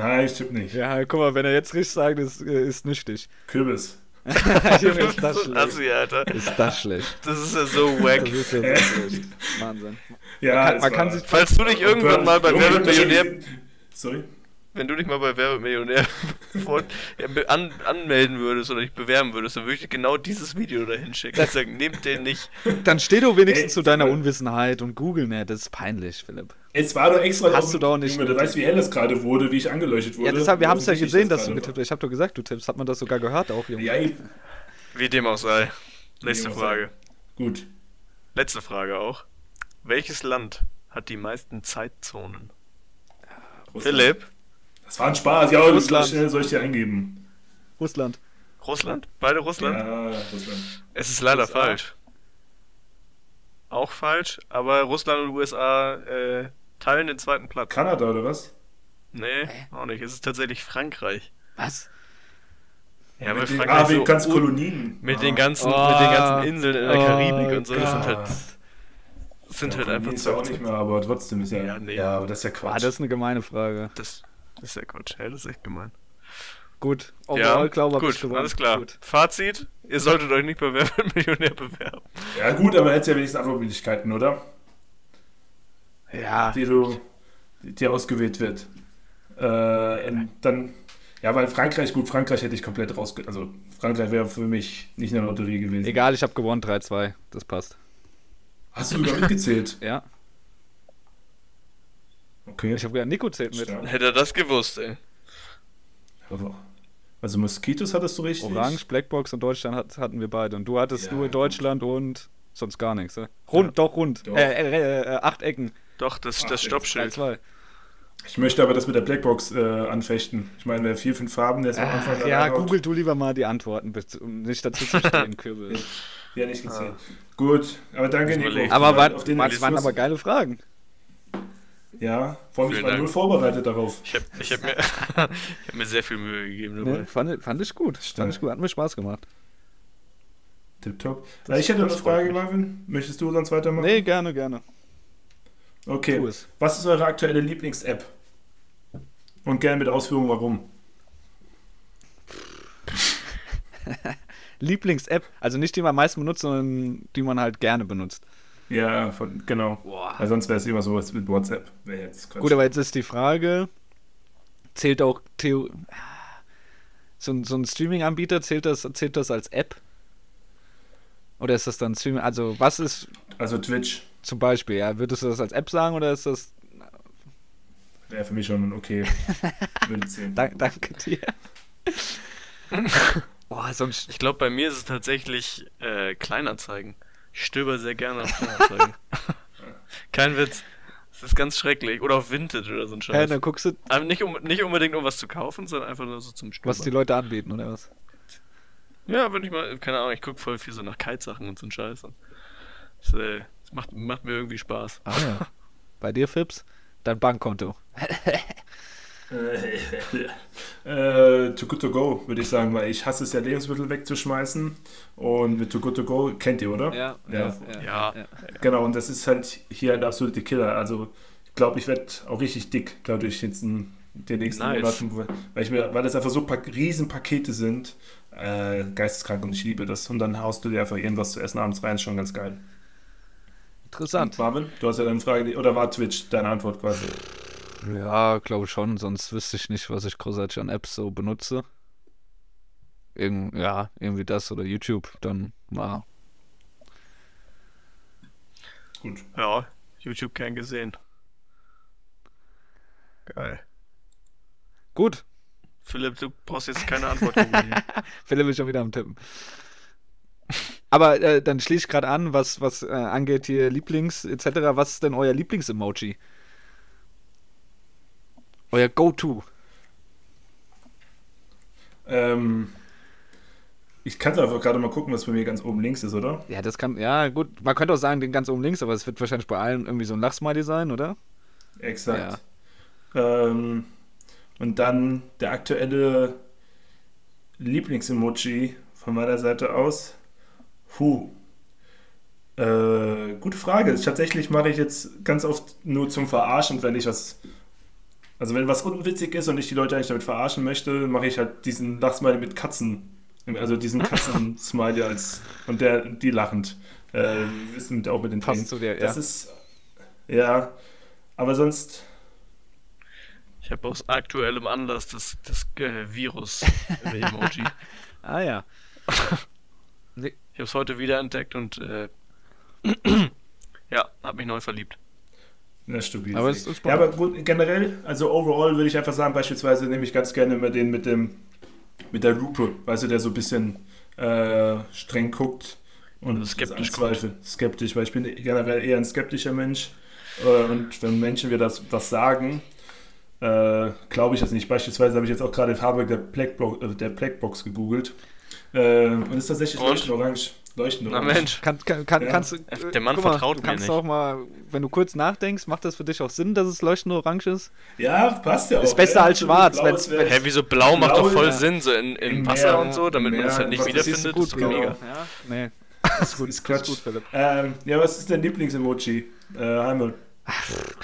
Speaker 4: Nein, stimmt nicht.
Speaker 3: Ja, guck mal, wenn er jetzt richtig sagt, ist, äh, ist nüchtig.
Speaker 4: Kürbis.
Speaker 3: Junge, ist das schlecht.
Speaker 5: Assi, Alter.
Speaker 3: Ist das schlecht.
Speaker 5: Das ist ja so wack.
Speaker 3: Das ist ja so schlecht. Wahnsinn.
Speaker 4: Ja,
Speaker 3: Man kann- man kann sich-
Speaker 5: Falls du dich irgendwann mal bei Wer wird
Speaker 4: ich
Speaker 5: Millionär,
Speaker 4: Sorry?
Speaker 5: wenn du dich mal bei Wer wird Millionär an, anmelden würdest oder dich bewerben würdest, dann würde ich dir genau dieses Video dahin schicken und sagen, nehmt den nicht.
Speaker 3: Dann steh doch wenigstens
Speaker 4: Ey,
Speaker 3: zu deiner Unwissenheit und google nicht. Das ist peinlich, Philipp.
Speaker 4: Es war doch extra.
Speaker 3: Hast du doch nicht
Speaker 4: Junge, du weißt, wie hell es gerade wurde, wie ich angeleuchtet wurde.
Speaker 3: Ja, deshalb, wir haben es ja gesehen, dass
Speaker 4: das
Speaker 3: du getippt hast. Ich habe doch gesagt, du tippst. Hat man das sogar gehört auch. Junge?
Speaker 4: Ja, eben.
Speaker 5: Wie dem auch sei. Nächste Frage.
Speaker 4: Gut.
Speaker 5: Letzte Frage auch. Welches Land hat die meisten Zeitzonen?
Speaker 4: Russland.
Speaker 5: Philipp?
Speaker 4: Das war ein Spaß. Ja, das
Speaker 3: Russland.
Speaker 4: schnell soll ich dir eingeben.
Speaker 3: Russland.
Speaker 5: Russland? Beide Russland?
Speaker 4: Ja, Russland.
Speaker 5: Es ist leider
Speaker 3: USA.
Speaker 5: falsch. Auch falsch, aber Russland und USA äh, teilen den zweiten Platz.
Speaker 4: Kanada oder was?
Speaker 5: Nee, auch nicht. Es ist tatsächlich Frankreich.
Speaker 3: Was?
Speaker 5: Ja, weil
Speaker 4: mit den,
Speaker 5: Frankreich
Speaker 4: ah, wegen
Speaker 5: so
Speaker 4: ganz Kolonien.
Speaker 5: mit
Speaker 4: ah.
Speaker 5: den ganzen,
Speaker 3: Oh.
Speaker 5: mit den ganzen Inseln in der
Speaker 3: Oh
Speaker 5: Karibik und so. Das sind halt, sind
Speaker 4: ja,
Speaker 5: halt
Speaker 4: Kolonien
Speaker 5: einfach
Speaker 4: ist ja auch nicht mehr, aber trotzdem ist ja.
Speaker 5: Ja, nee.
Speaker 4: ja aber das ist ja
Speaker 3: Ah,
Speaker 4: Quatsch.
Speaker 3: das ist eine gemeine Frage.
Speaker 5: Das, das ist ja Quatsch. Ja, das ist echt gemein.
Speaker 3: Gut.
Speaker 5: ja,
Speaker 3: glaube ich,
Speaker 5: gut, alles klar.
Speaker 3: Gut.
Speaker 5: Fazit: Ihr solltet euch nicht bei Wer Millionär bewerben.
Speaker 4: ja, gut, aber hättest ja wenigstens Antwortmöglichkeiten, oder?
Speaker 3: Ja.
Speaker 4: Die du, die dir ausgewählt wird. Äh, und dann, ja, weil Frankreich, gut, Frankreich hätte ich komplett rausge... Also, Frankreich wäre für mich nicht eine Lotterie gewesen.
Speaker 3: Egal, ich habe gewonnen 3-2. Das passt.
Speaker 4: Hast du sogar mitgezählt?
Speaker 3: Ja.
Speaker 4: Okay.
Speaker 3: Ich habe gedacht, Nico zählt mit.
Speaker 4: Stark.
Speaker 5: Hätte er das gewusst, ey.
Speaker 4: Also Moskitos hattest du richtig?
Speaker 3: Orange, Blackbox und Deutschland hat, hatten wir beide. Und du hattest
Speaker 4: Ja,
Speaker 3: nur
Speaker 4: gut.
Speaker 3: Deutschland und sonst gar nichts. Ne? Rund, doch rund.
Speaker 4: Doch.
Speaker 3: Äh, äh, äh, acht Ecken.
Speaker 5: Doch, das,
Speaker 4: Ach,
Speaker 5: das 'Stoppschild'.
Speaker 3: 3-2.
Speaker 4: Ich möchte aber das mit der Blackbox äh, anfechten. Ich meine, wer vier, fünf Farben, der ist am Anfang
Speaker 3: Ach,
Speaker 4: dann
Speaker 3: ja, google du lieber mal die Antworten, um nicht dazu zu stehen, Kürbel.
Speaker 4: Ja, nicht gezählt. Gut, aber danke, Nico.
Speaker 3: Aber war,
Speaker 4: Auf den
Speaker 3: war, das waren aber geile Fragen.
Speaker 4: Ja, vor allem ich war
Speaker 5: Dank.
Speaker 4: null vorbereitet darauf.
Speaker 5: Ich habe ich hab mir, ich hab mir sehr viel Mühe gegeben dabei.
Speaker 3: Ne? Fand, fand ich gut. Fand ich gut. Hat mir Spaß gemacht.
Speaker 4: Tipptopp. Ich hätte noch eine Frage. Marvin. Möchtest du sonst weitermachen?
Speaker 3: Nee, gerne, gerne.
Speaker 4: Okay.
Speaker 3: Es.
Speaker 4: Was ist eure aktuelle Lieblings-App? Und gerne mit Ausführung, warum.
Speaker 3: Lieblings-App, also nicht die man am meisten benutzt, sondern die man halt gerne benutzt.
Speaker 4: Ja, von, genau. Weil sonst wäre es immer sowas mit WhatsApp.
Speaker 3: Gut, aber jetzt ist die Frage, zählt auch Theo so, ein- so ein Streaming-Anbieter, zählt das, zählt das als App? Oder ist das dann Streaming? Also was ist
Speaker 4: Also Twitch
Speaker 3: zum Beispiel, ja, würdest du das als App sagen oder ist das,
Speaker 4: wäre für mich schon okay. Würde zählen.
Speaker 3: Dank- danke dir. Boah, sonst,
Speaker 5: Ich glaube, bei mir ist es tatsächlich äh, Kleinanzeigen. Ich stöber sehr gerne auf Kleinanzeigen. Kein Witz. Das ist ganz schrecklich. Oder auf Vintage oder so ein
Speaker 3: hä,
Speaker 5: Scheiß.
Speaker 3: dann guckst du,
Speaker 5: Aber nicht, um, nicht unbedingt, um was zu kaufen, sondern einfach nur so zum Stöbern.
Speaker 3: was die Leute anbieten, oder was?
Speaker 5: Ja, wenn ich mal, keine Ahnung, ich gucke voll viel so nach Kitesachen und so ein Scheiß. Das, äh, das macht, macht mir irgendwie Spaß.
Speaker 3: Ah ja. Bei dir, Fips? Dein Bankkonto.
Speaker 4: Äh, too good to go, würde ich sagen, weil ich hasse es ja, Lebensmittel wegzuschmeißen. Und mit Too good to go kennt ihr, oder?
Speaker 3: Ja,
Speaker 4: Ja.
Speaker 5: Ja.
Speaker 4: Genau, und das ist halt hier der absolute Killer. Also, ich glaube, ich werde auch richtig dick, dadurch jetzt in den nächsten
Speaker 5: Nice.
Speaker 4: Monaten, weil, ich mir, weil das einfach so pa Riesenpakete sind. Äh, geisteskrank und ich liebe das. Und dann haust du dir einfach irgendwas zu essen abends rein, ist schon ganz geil.
Speaker 3: Interessant.
Speaker 4: Marvin, du hast ja deine Frage, oder war Twitch deine Antwort quasi?
Speaker 3: Ja, glaube schon, sonst wüsste ich nicht, was ich großartig an Apps so benutze. Irgend, ja, irgendwie das oder YouTube, dann mal.
Speaker 4: Gut.
Speaker 5: Ja, YouTube gern gesehen. Geil.
Speaker 3: Gut,
Speaker 5: Philipp, du brauchst jetzt keine Antwort.
Speaker 3: Philipp ist schon wieder am Tippen. Aber äh, dann schließe ich gerade an, was, was äh, angeht hier Lieblings etc. Was ist denn euer Lieblings-Emoji? Euer Go-To.
Speaker 4: Ähm, ich kann einfach gerade mal gucken, was bei mir ganz oben links ist, oder?
Speaker 3: Ja, das kann, ja gut, man könnte auch sagen, den ganz oben links, aber es wird wahrscheinlich bei allen irgendwie so ein Lachsmiley sein, oder?
Speaker 4: Exakt. Ähm, und dann der aktuelle Lieblings-Emoji von meiner Seite aus. Huh. Äh, gute Frage. Tatsächlich mache ich jetzt ganz oft nur zum Verarschen, wenn ich was. Also wenn was unwitzig ist und ich die Leute eigentlich damit verarschen möchte, mache ich halt diesen Lachsmiley mit Katzen. Also diesen Katzen-Smiley als. Und der, die lachend. Äh, wir wissen auch mit den
Speaker 3: Passt
Speaker 4: Tränen.
Speaker 3: zu dir,
Speaker 4: Das
Speaker 3: ja.
Speaker 4: ist. Ja. Aber sonst.
Speaker 5: Ich habe aus aktuellem Anlass das, das äh, Virus-Emoji.
Speaker 3: Ah ja.
Speaker 5: Ich habe es heute wieder entdeckt und äh, ja, habe mich neu verliebt.
Speaker 4: Ja, stabil.
Speaker 3: Aber es ist
Speaker 4: ja, aber gut, generell, also overall würde ich einfach sagen, beispielsweise nehme ich ganz gerne immer den mit dem mit der Lupe, weißt du, der so ein bisschen äh, streng guckt und
Speaker 5: Also skeptisch.
Speaker 4: Skeptisch, weil ich bin generell eher ein skeptischer Mensch. Äh, und wenn Menschen mir das, das sagen, äh, glaube ich das nicht. Beispielsweise habe ich jetzt auch gerade Farbe der Blackbox, äh, der Blackbox gegoogelt. Äh, und ist tatsächlich
Speaker 5: Und?
Speaker 4: leuchtend orange. Leuchtend
Speaker 5: Na
Speaker 4: orange.
Speaker 5: Mensch,
Speaker 3: Kann, kann, kann,
Speaker 4: Ja.
Speaker 3: kannst, du-
Speaker 5: Der Mann
Speaker 3: guck mal,
Speaker 5: vertraut mir
Speaker 3: kannst
Speaker 5: nicht.
Speaker 3: auch mal, wenn du kurz nachdenkst, macht das für dich auch Sinn, dass es leuchtend orange ist?
Speaker 4: Ja, passt ja auch.
Speaker 3: Ist besser
Speaker 4: ja,
Speaker 3: als schwarz,
Speaker 4: Blau
Speaker 3: wenn's-
Speaker 4: ist
Speaker 5: hä, wieso blau macht
Speaker 4: Blau,
Speaker 5: doch voll
Speaker 4: ja.
Speaker 5: Sinn, so in, im
Speaker 4: Im
Speaker 5: Wasser und so, damit man es halt nicht
Speaker 4: das
Speaker 5: wiederfindet.
Speaker 3: du
Speaker 5: ist
Speaker 4: genau.
Speaker 5: mega.
Speaker 3: Ja, nee.
Speaker 4: ist gut, ist Quatsch.
Speaker 3: gut, Philipp.
Speaker 4: Ähm, ja, was ist dein Lieblings-Emoji? Äh, Heimel.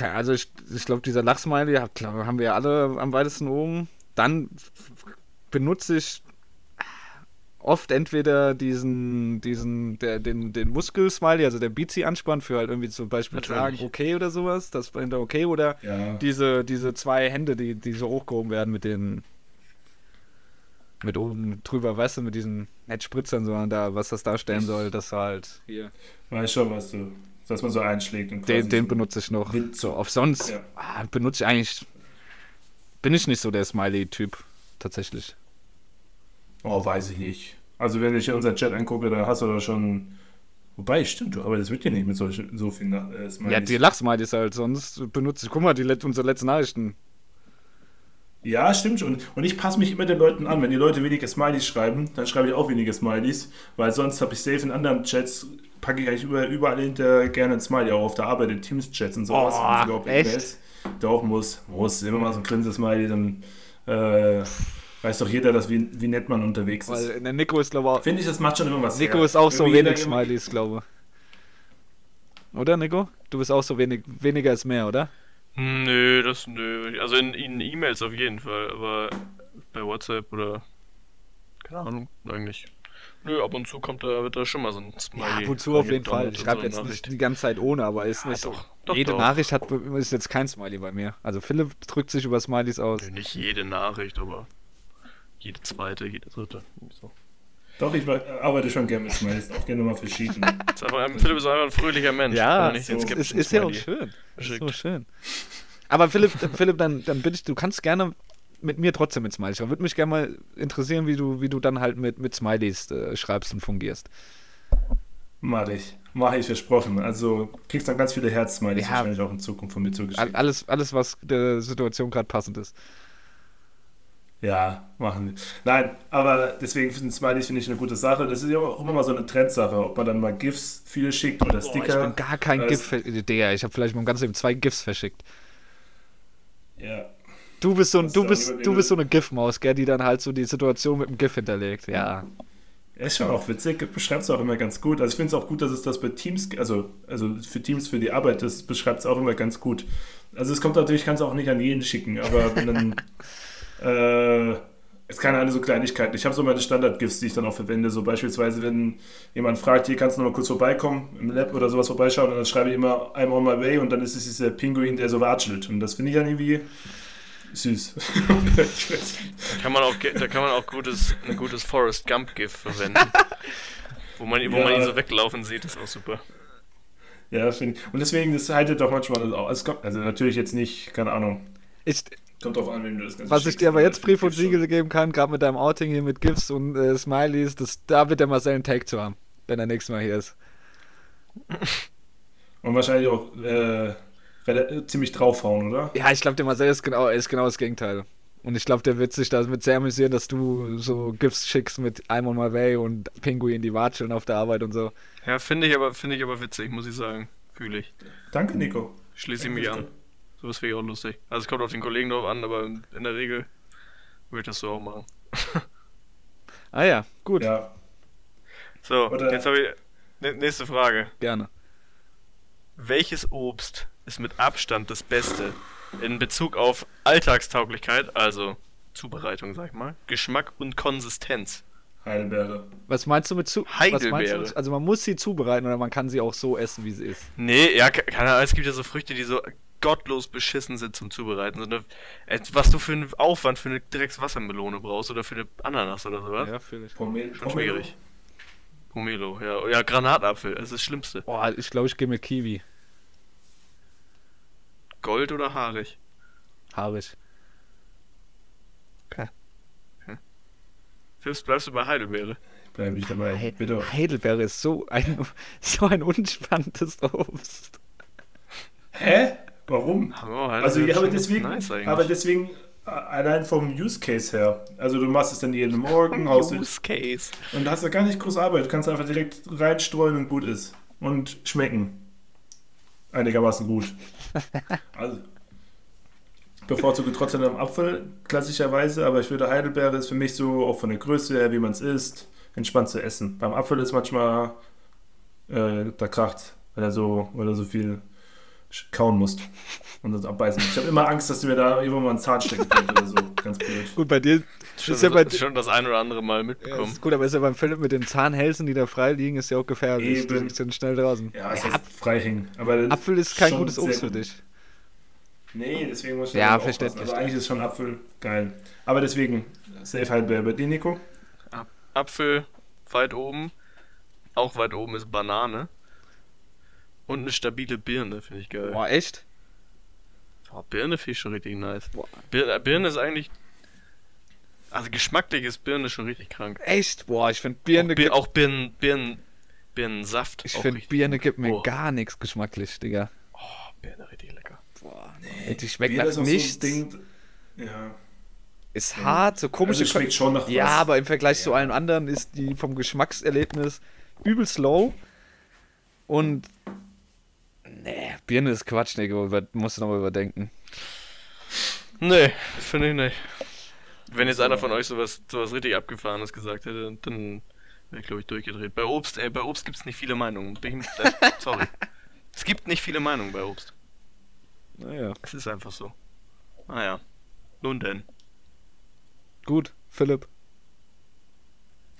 Speaker 3: Also ich, ich glaube, dieser Lachsmiley haben wir alle am weitesten oben. Dann benutze ich oft entweder diesen, diesen, der, den, den Muskelsmiley, also der Beatsy-Anspann für halt irgendwie zum Beispiel
Speaker 5: Natürlich.
Speaker 3: sagen, okay oder sowas, das war hinter okay oder
Speaker 4: Ja.
Speaker 3: diese, diese zwei Hände, die, die so hochgehoben werden mit den mit oben drüber, weißt du, mit diesen Netzspritzern so und da, was das darstellen soll, das halt hier.
Speaker 4: Weiß schon, was du, dass man so einschlägt. Und
Speaker 3: Den, den
Speaker 4: so-
Speaker 3: benutze ich noch.
Speaker 4: Wind-
Speaker 3: So, auf sonst
Speaker 4: Ja.
Speaker 3: ah, benutze ich eigentlich. Bin ich nicht so der Smiley-Typ, tatsächlich.
Speaker 4: Oh, weiß ich nicht. Also, wenn ich unseren Chat angucke, da hast du da schon. Wobei, stimmt, du arbeitest wirklich nicht mit solchen, so vielen äh, Smileys.
Speaker 3: Ja, die Lachsmilies halt, sonst benutze ich. Guck mal, die unsere letzten Nachrichten.
Speaker 4: Ja, stimmt schon. Und ich passe mich immer den Leuten an. Wenn die Leute weniger Smileys schreiben, dann schreibe ich auch weniger Smileys, weil sonst habe ich safe in anderen Chats, packe ich eigentlich überall, hinter gerne ein Smiley, auch auf der Arbeit, in Teams-Chats und sowas.
Speaker 3: Oh,
Speaker 4: und
Speaker 3: echt?
Speaker 4: Doch, muss, muss. Immer mal so ein Grinse-Smiley, dann äh, weiß doch jeder, dass, wie, wie nett man unterwegs ist.
Speaker 3: Weil der Nico ist, glaube ich, auch.
Speaker 4: Finde ich, das macht schon immer was
Speaker 3: Nico
Speaker 4: her.
Speaker 3: ist auch so wenig Smileys, glaube ich. Oder, Nico? Du bist auch so wenig, weniger ist mehr, oder?
Speaker 5: Hm, Nö, das nö. Also in in E-Mails auf jeden Fall, aber bei WhatsApp oder keine Ahnung, eigentlich. Nö, ab und zu kommt da, wird da schon mal so ein Smiley.
Speaker 3: ab und zu auf jeden Fall. Ich
Speaker 5: so
Speaker 3: schreibe
Speaker 5: eine
Speaker 3: jetzt
Speaker 5: Nachricht.
Speaker 3: nicht die ganze Zeit ohne, aber ist
Speaker 5: Ja,
Speaker 3: nicht so.
Speaker 5: doch, doch,
Speaker 3: Jede
Speaker 5: doch.
Speaker 3: Nachricht hat ist jetzt kein Smiley bei mir. Also Philipp drückt sich über Smileys aus.
Speaker 5: Nicht jede Nachricht, aber jede zweite, jede dritte. So.
Speaker 4: Doch, ich arbeite schon gerne mit Smileys, auch gerne mal verschieden.
Speaker 5: Ist einfach, ein- Philipp ist einfach ein fröhlicher Mensch.
Speaker 3: Ja,
Speaker 5: den
Speaker 3: ist, ist, ist ja auch schön. Ist so schön. Aber Philipp, Philipp dann, dann bitte ich, du kannst gerne mit mir trotzdem mit Smileys schreiben. Würde mich gerne mal interessieren, wie du, wie du dann halt mit, mit Smileys äh, schreibst und fungierst.
Speaker 4: Mach ich. Mach ich versprochen. Also kriegst dann ganz viele Herz-Smileys
Speaker 3: Ja.
Speaker 4: wahrscheinlich auch in Zukunft von mir zugeschickt.
Speaker 3: Alles, alles was der Situation gerade passend ist.
Speaker 4: Ja, machen. Nein, aber deswegen finden Smileys finde ich eine gute Sache. Das ist ja auch immer mal so eine Trendsache, ob man dann mal GIFs viele schickt oder
Speaker 3: Boah,
Speaker 4: Sticker.
Speaker 3: ich bin gar kein GIF. Digga, ich habe vielleicht mal im ganzen Leben zwei GIFs verschickt.
Speaker 4: Ja.
Speaker 3: Du bist so, ein, du bist, du bist so eine GIF-Maus, gell, die dann halt so die Situation mit dem GIF hinterlegt. Ja.
Speaker 4: Er ist schon auch witzig, beschreibt es auch immer ganz gut. Also ich finde es auch gut, dass es das bei Teams, also, also für Teams für die Arbeit, das beschreibt es auch immer ganz gut. Also es kommt natürlich, kann es auch nicht an jeden schicken, aber dann, äh, es kann eine so Kleinigkeiten. Ich habe so meine Standard-GIFs, die ich dann auch verwende. So beispielsweise, wenn jemand fragt, hier kannst du noch mal kurz vorbeikommen, im Lab oder sowas vorbeischauen, und dann schreibe ich immer I'm on my way und dann ist es dieser Pinguin, der so watschelt. Und das finde ich dann irgendwie süß.
Speaker 5: Da kann man auch, da kann man auch gutes, ein gutes Forrest Gump GIF verwenden. wo man, wo man
Speaker 4: Ja.
Speaker 5: ihn so weglaufen sieht, ist auch super.
Speaker 4: Ja, finde ich. Und deswegen, das haltet doch manchmal das auch. Kommt, also natürlich jetzt nicht, keine Ahnung.
Speaker 3: Ich,
Speaker 4: Kommt drauf an, wem du das Ganze
Speaker 3: was ich dir aber jetzt Brief und. Siegel geben kann, gerade mit deinem Outing hier mit GIFs und äh, Smileys, das, da wird der Marcel einen Take zu haben, wenn er nächstes Mal hier ist.
Speaker 4: Und wahrscheinlich auch äh, rela- ziemlich draufhauen, oder?
Speaker 3: Ja, ich glaube, der Marcel ist genau, ist genau das Gegenteil. Und ich glaube, der wird sich damit sehr amüsieren, dass du so GIFs schickst mit I'm on my way und Pinguin, die watscheln auf der Arbeit und so.
Speaker 5: Ja, finde ich aber, finde ich aber witzig, muss ich sagen. Fühle ich.
Speaker 4: Danke, Nico.
Speaker 5: Schließe ich mich an. Sowas finde ich auch lustig. Also es kommt auf den Kollegen drauf an, aber in der Regel würde ich das so auch machen.
Speaker 3: Ah ja, gut,
Speaker 4: Ja.
Speaker 5: So,
Speaker 4: Oder-
Speaker 5: jetzt habe ich. ne- Nächste Frage.
Speaker 3: gerne.
Speaker 5: Welches Obst ist mit Abstand das Beste in Bezug auf Alltagstauglichkeit, also Zubereitung, sag ich mal, Geschmack und Konsistenz?
Speaker 4: Heidelbeere.
Speaker 3: Was meinst du mit zu? Was
Speaker 5: Heidelbeere.
Speaker 3: meinst du also man muss sie zubereiten oder man kann sie auch so essen, wie sie ist.
Speaker 5: Nee, ja, ke- keine Ahnung, es gibt ja so Früchte, die so gottlos beschissen sind zum Zubereiten. So eine, äh, was du für einen Aufwand für eine Dreckswassermelone brauchst oder für eine Ananas oder sowas.
Speaker 3: Ja, fühle ich.
Speaker 4: Pomel
Speaker 5: Schon schwierig. Pomelo, ja. Ja, Granatapfel, das ist das Schlimmste.
Speaker 3: Boah, ich glaube, ich gehe mit Kiwi.
Speaker 5: Gold oder haarig?
Speaker 3: Haarig.
Speaker 5: Phipps, bleibst du bei Heidelbeere?
Speaker 4: Bleib ich dabei.
Speaker 3: He
Speaker 4: Bitte.
Speaker 3: Heidelbeere ist so ein, so ein unspannendes Obst.
Speaker 4: Hä? Warum?
Speaker 5: Oh,
Speaker 4: Also, ja, aber deswegen,
Speaker 5: Nice
Speaker 4: aber deswegen, äh, allein vom Use Case her. Also, du machst es dann jeden Morgen, haust du,
Speaker 5: Use Case.
Speaker 4: und du hast ja gar nicht groß Arbeit. Du kannst einfach direkt reinstreuen und gut ist. Und schmecken. Einigermaßen gut. Also, bevorzuge trotzdem am Apfel, klassischerweise, aber ich würde Heidelbeere ist für mich so, auch von der Größe her, wie man es isst, entspannt zu essen. Beim Apfel ist manchmal, äh, da kracht, weil er so, weil er so viel kauen musst und das abbeißen. Ich habe immer Angst, dass du mir da irgendwann mal einen Zahn stecken könnt oder so. Ganz blöd.
Speaker 3: Gut, bei dir
Speaker 5: Schon,
Speaker 3: ist ja bei
Speaker 5: schon das ein oder andere Mal
Speaker 3: ja,
Speaker 5: mitbekommen.
Speaker 3: ist gut, aber ist ja beim Philipp mit den Zahnhälsen, die da frei liegen, ist ja auch gefährlich.
Speaker 4: Eben.
Speaker 3: Die sind schnell draußen.
Speaker 4: Ja, es heißt frei hängen. Aber
Speaker 3: Apfel ist kein gutes Obst für dich.
Speaker 4: Nee, deswegen muss ich
Speaker 3: Ja, verständlich.
Speaker 4: Aber eigentlich ist schon Apfel geil. Aber deswegen, safe Heidelbeere bei dir, Nico.
Speaker 5: Apfel weit oben. Auch weit oben ist Banane. Und eine stabile Birne, finde ich geil.
Speaker 3: Boah, echt?
Speaker 5: Boah, Birne finde ich schon richtig nice.
Speaker 3: Boah.
Speaker 5: Bir äh, Birne ist eigentlich. Also geschmacklich ist Birne schon richtig krank.
Speaker 3: Echt? Boah, ich finde Birne
Speaker 5: auch, Bir auch Birnen, Birnen, Birnensaft.
Speaker 3: ich finde Birne gibt mir
Speaker 5: Oh.
Speaker 3: gar nichts geschmacklich, Digga.
Speaker 5: Oh, Birne richtig lecker.
Speaker 3: Boah, nee. Die schmeckt
Speaker 4: Bier
Speaker 3: nach nichts.
Speaker 4: So Ding, ja.
Speaker 3: ist hart, so komische
Speaker 4: Also schmeckt schon nach
Speaker 3: Ja,
Speaker 4: was.
Speaker 3: aber im Vergleich zu
Speaker 4: Ja.
Speaker 3: allen anderen ist die vom Geschmackserlebnis übelst low. Und. Nee, Birne ist Quatsch, Digga. über- Musst du nochmal überdenken.
Speaker 5: Nee, finde ich nicht. Wenn jetzt einer von euch sowas, sowas richtig Abgefahrenes gesagt hätte, dann wäre ich, glaube ich, durchgedreht. Bei Obst, ey, bei Obst gibt es nicht viele Meinungen. Bin äh, sorry. Es gibt nicht viele Meinungen bei Obst.
Speaker 3: Naja.
Speaker 5: Es ist einfach so. Naja. Nun denn.
Speaker 3: Gut, Philipp.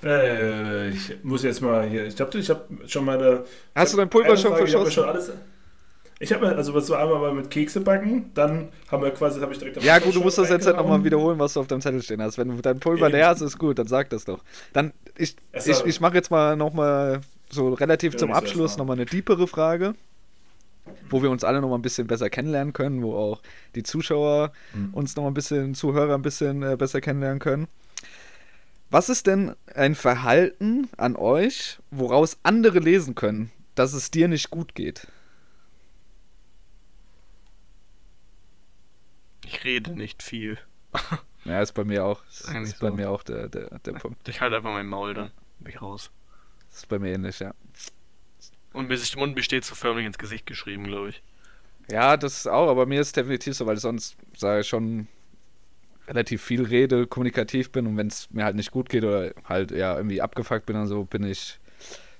Speaker 4: Äh, ich muss jetzt mal hier. Ich glaube, ich habe schon meine.
Speaker 3: Hast du dein Pulver schon
Speaker 4: Frage, Ich habe
Speaker 3: verschossen?
Speaker 4: schon alles. Ich habe also was so einmal mal mit Kekse backen, dann haben wir quasi, habe ich direkt.
Speaker 3: Ja, gut, du musst das jetzt halt nochmal wiederholen, was du auf deinem Zettel stehen hast. Wenn du dein Pulver leer hast, ist gut, dann sag das doch. Dann, ich,
Speaker 4: Es
Speaker 3: ich, ich mache jetzt mal nochmal so relativ zum Abschluss nochmal eine deepere Frage, wo wir uns alle nochmal ein bisschen besser kennenlernen können, wo auch die Zuschauer
Speaker 4: Hm.
Speaker 3: uns nochmal ein bisschen, Zuhörer ein bisschen äh, besser kennenlernen können. Was ist denn ein Verhalten an euch, woraus andere lesen können, dass es dir nicht gut geht?
Speaker 5: Ich rede nicht viel.
Speaker 3: Ja, ist bei mir auch. Ist, ist bei
Speaker 5: so.
Speaker 3: mir auch der, der, der Punkt.
Speaker 5: Ich halte einfach mein Maul dann. Bin ich raus.
Speaker 3: Das ist bei mir ähnlich, ja.
Speaker 5: Und Mund besteht so förmlich ins Gesicht geschrieben, glaube ich.
Speaker 3: Ja, das auch, aber mir ist definitiv so, weil ich sonst sage ich schon relativ viel rede, kommunikativ bin und wenn es mir halt nicht gut geht oder halt ja irgendwie abgefuckt bin und so, bin ich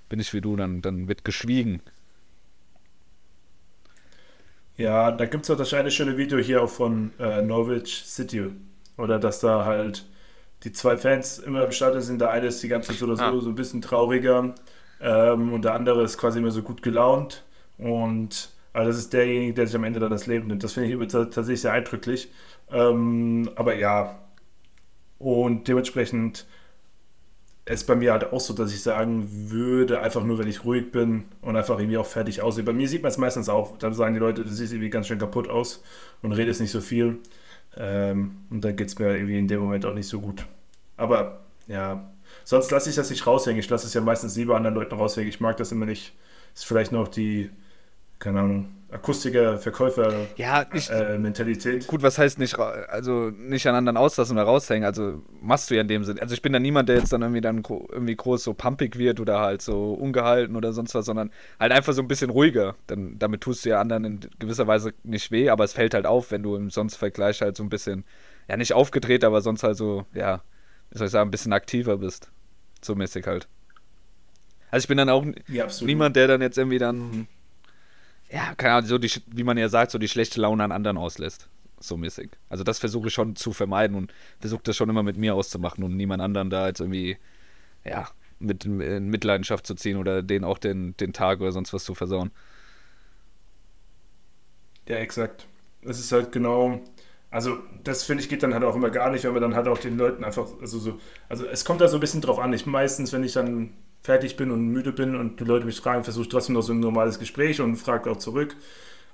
Speaker 3: bin ich wie du, dann, dann wird geschwiegen.
Speaker 4: Ja, da gibt es auch das eine schöne Video hier auch von äh, Norwich City. Oder dass da halt die zwei Fans immer im Stadion sind. Der eine ist die ganze Zeit so oder so,
Speaker 5: Ah.
Speaker 4: so ein bisschen trauriger. Ähm, und der andere ist quasi immer so gut gelaunt. Und also das ist derjenige, der sich am Ende dann das Leben nimmt. Das finde ich tatsächlich sehr eindrücklich. Ähm, aber ja. Und dementsprechend ist bei mir halt auch so, dass ich sagen würde, einfach nur, wenn ich ruhig bin und einfach irgendwie auch fertig aussehe. Bei mir sieht man es meistens auch. Dann sagen die Leute, du siehst irgendwie ganz schön kaputt aus und redest nicht so viel. Ähm, und dann geht es mir irgendwie in dem Moment auch nicht so gut. Aber ja, sonst lasse ich das nicht raushängen. Ich lasse es ja meistens lieber anderen Leuten raushängen. Ich mag das immer nicht. Ist vielleicht noch die, keine Ahnung, Akustiker, Verkäufer
Speaker 3: Ja, ich,
Speaker 4: äh, Mentalität.
Speaker 3: gut, was heißt nicht, also nicht an anderen auslassen oder raushängen, also machst du ja in dem Sinn. Also ich bin da niemand, der jetzt dann irgendwie dann irgendwie groß so pumpig wird oder halt so ungehalten oder sonst was, sondern halt einfach so ein bisschen ruhiger. Dann, damit tust du ja anderen in gewisser Weise nicht weh, aber es fällt halt auf, wenn du im sonst Vergleich halt so ein bisschen, ja nicht aufgedreht, aber sonst halt so, ja, wie soll ich sagen, ein bisschen aktiver bist. So mäßig halt. Also ich bin dann auch
Speaker 4: Ja,
Speaker 3: niemand, der dann jetzt irgendwie dann, ja, keine Ahnung, so die, wie man ja sagt, so die schlechte Laune an anderen auslässt. So mäßig. Also das versuche ich schon zu vermeiden und versuche das schon immer mit mir auszumachen und niemand anderen da jetzt irgendwie, ja, mit in Mitleidenschaft zu ziehen oder denen auch den, den Tag oder sonst was zu versauen.
Speaker 4: Ja, exakt. Es ist halt genau, also das finde ich geht dann halt auch immer gar nicht, wenn man dann halt auch den Leuten einfach, also so, also es kommt da so ein bisschen drauf an. Ich meistens, wenn ich dann fertig bin und müde bin und die Leute mich fragen, versuche ich trotzdem noch so ein normales Gespräch und frage auch zurück.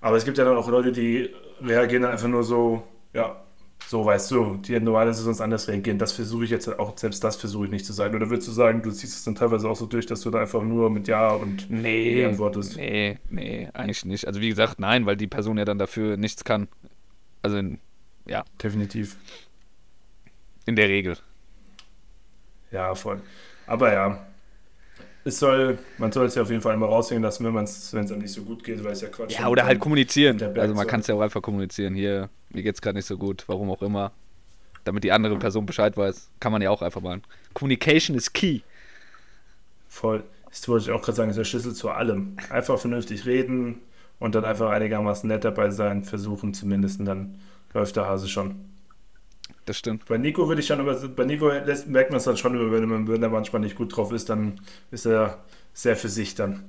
Speaker 4: Aber es gibt ja dann auch Leute, die reagieren dann einfach nur so, ja, so weißt du, die normalerweise sonst anders reagieren. Das versuche ich jetzt auch, selbst das versuche ich nicht zu sein. Oder würdest du sagen, du ziehst es dann teilweise auch so durch, dass du da einfach nur mit Ja und
Speaker 3: Nee,
Speaker 4: antwortest?
Speaker 3: nee, nee, eigentlich nicht. Also wie gesagt, nein, weil die Person ja dann dafür nichts kann. Also in, ja,
Speaker 4: Definitiv.
Speaker 3: in der Regel.
Speaker 4: Ja, voll. Aber ja, es soll, man soll es ja auf jeden Fall immer raushängen lassen, wenn es wenn es einem nicht so gut geht, weil es ja Quatsch
Speaker 3: Ja, oder halt kommunizieren. Also man kann es ja auch einfach kommunizieren. Hier, mir geht's gerade nicht so gut, warum auch immer. Damit die andere Person Bescheid weiß, kann man ja auch einfach machen. Communication is key.
Speaker 4: Voll. Das wollte ich auch gerade sagen, ist der Schlüssel zu allem. Einfach vernünftig reden und dann einfach einigermaßen nett dabei sein, versuchen zumindest, und dann läuft der Hase schon.
Speaker 3: Das stimmt.
Speaker 4: Bei Nico würde ich schon, aber bei Nico lässt, merkt man es dann schon, wenn, man- wenn er manchmal nicht gut drauf ist, dann ist er sehr für sich dann.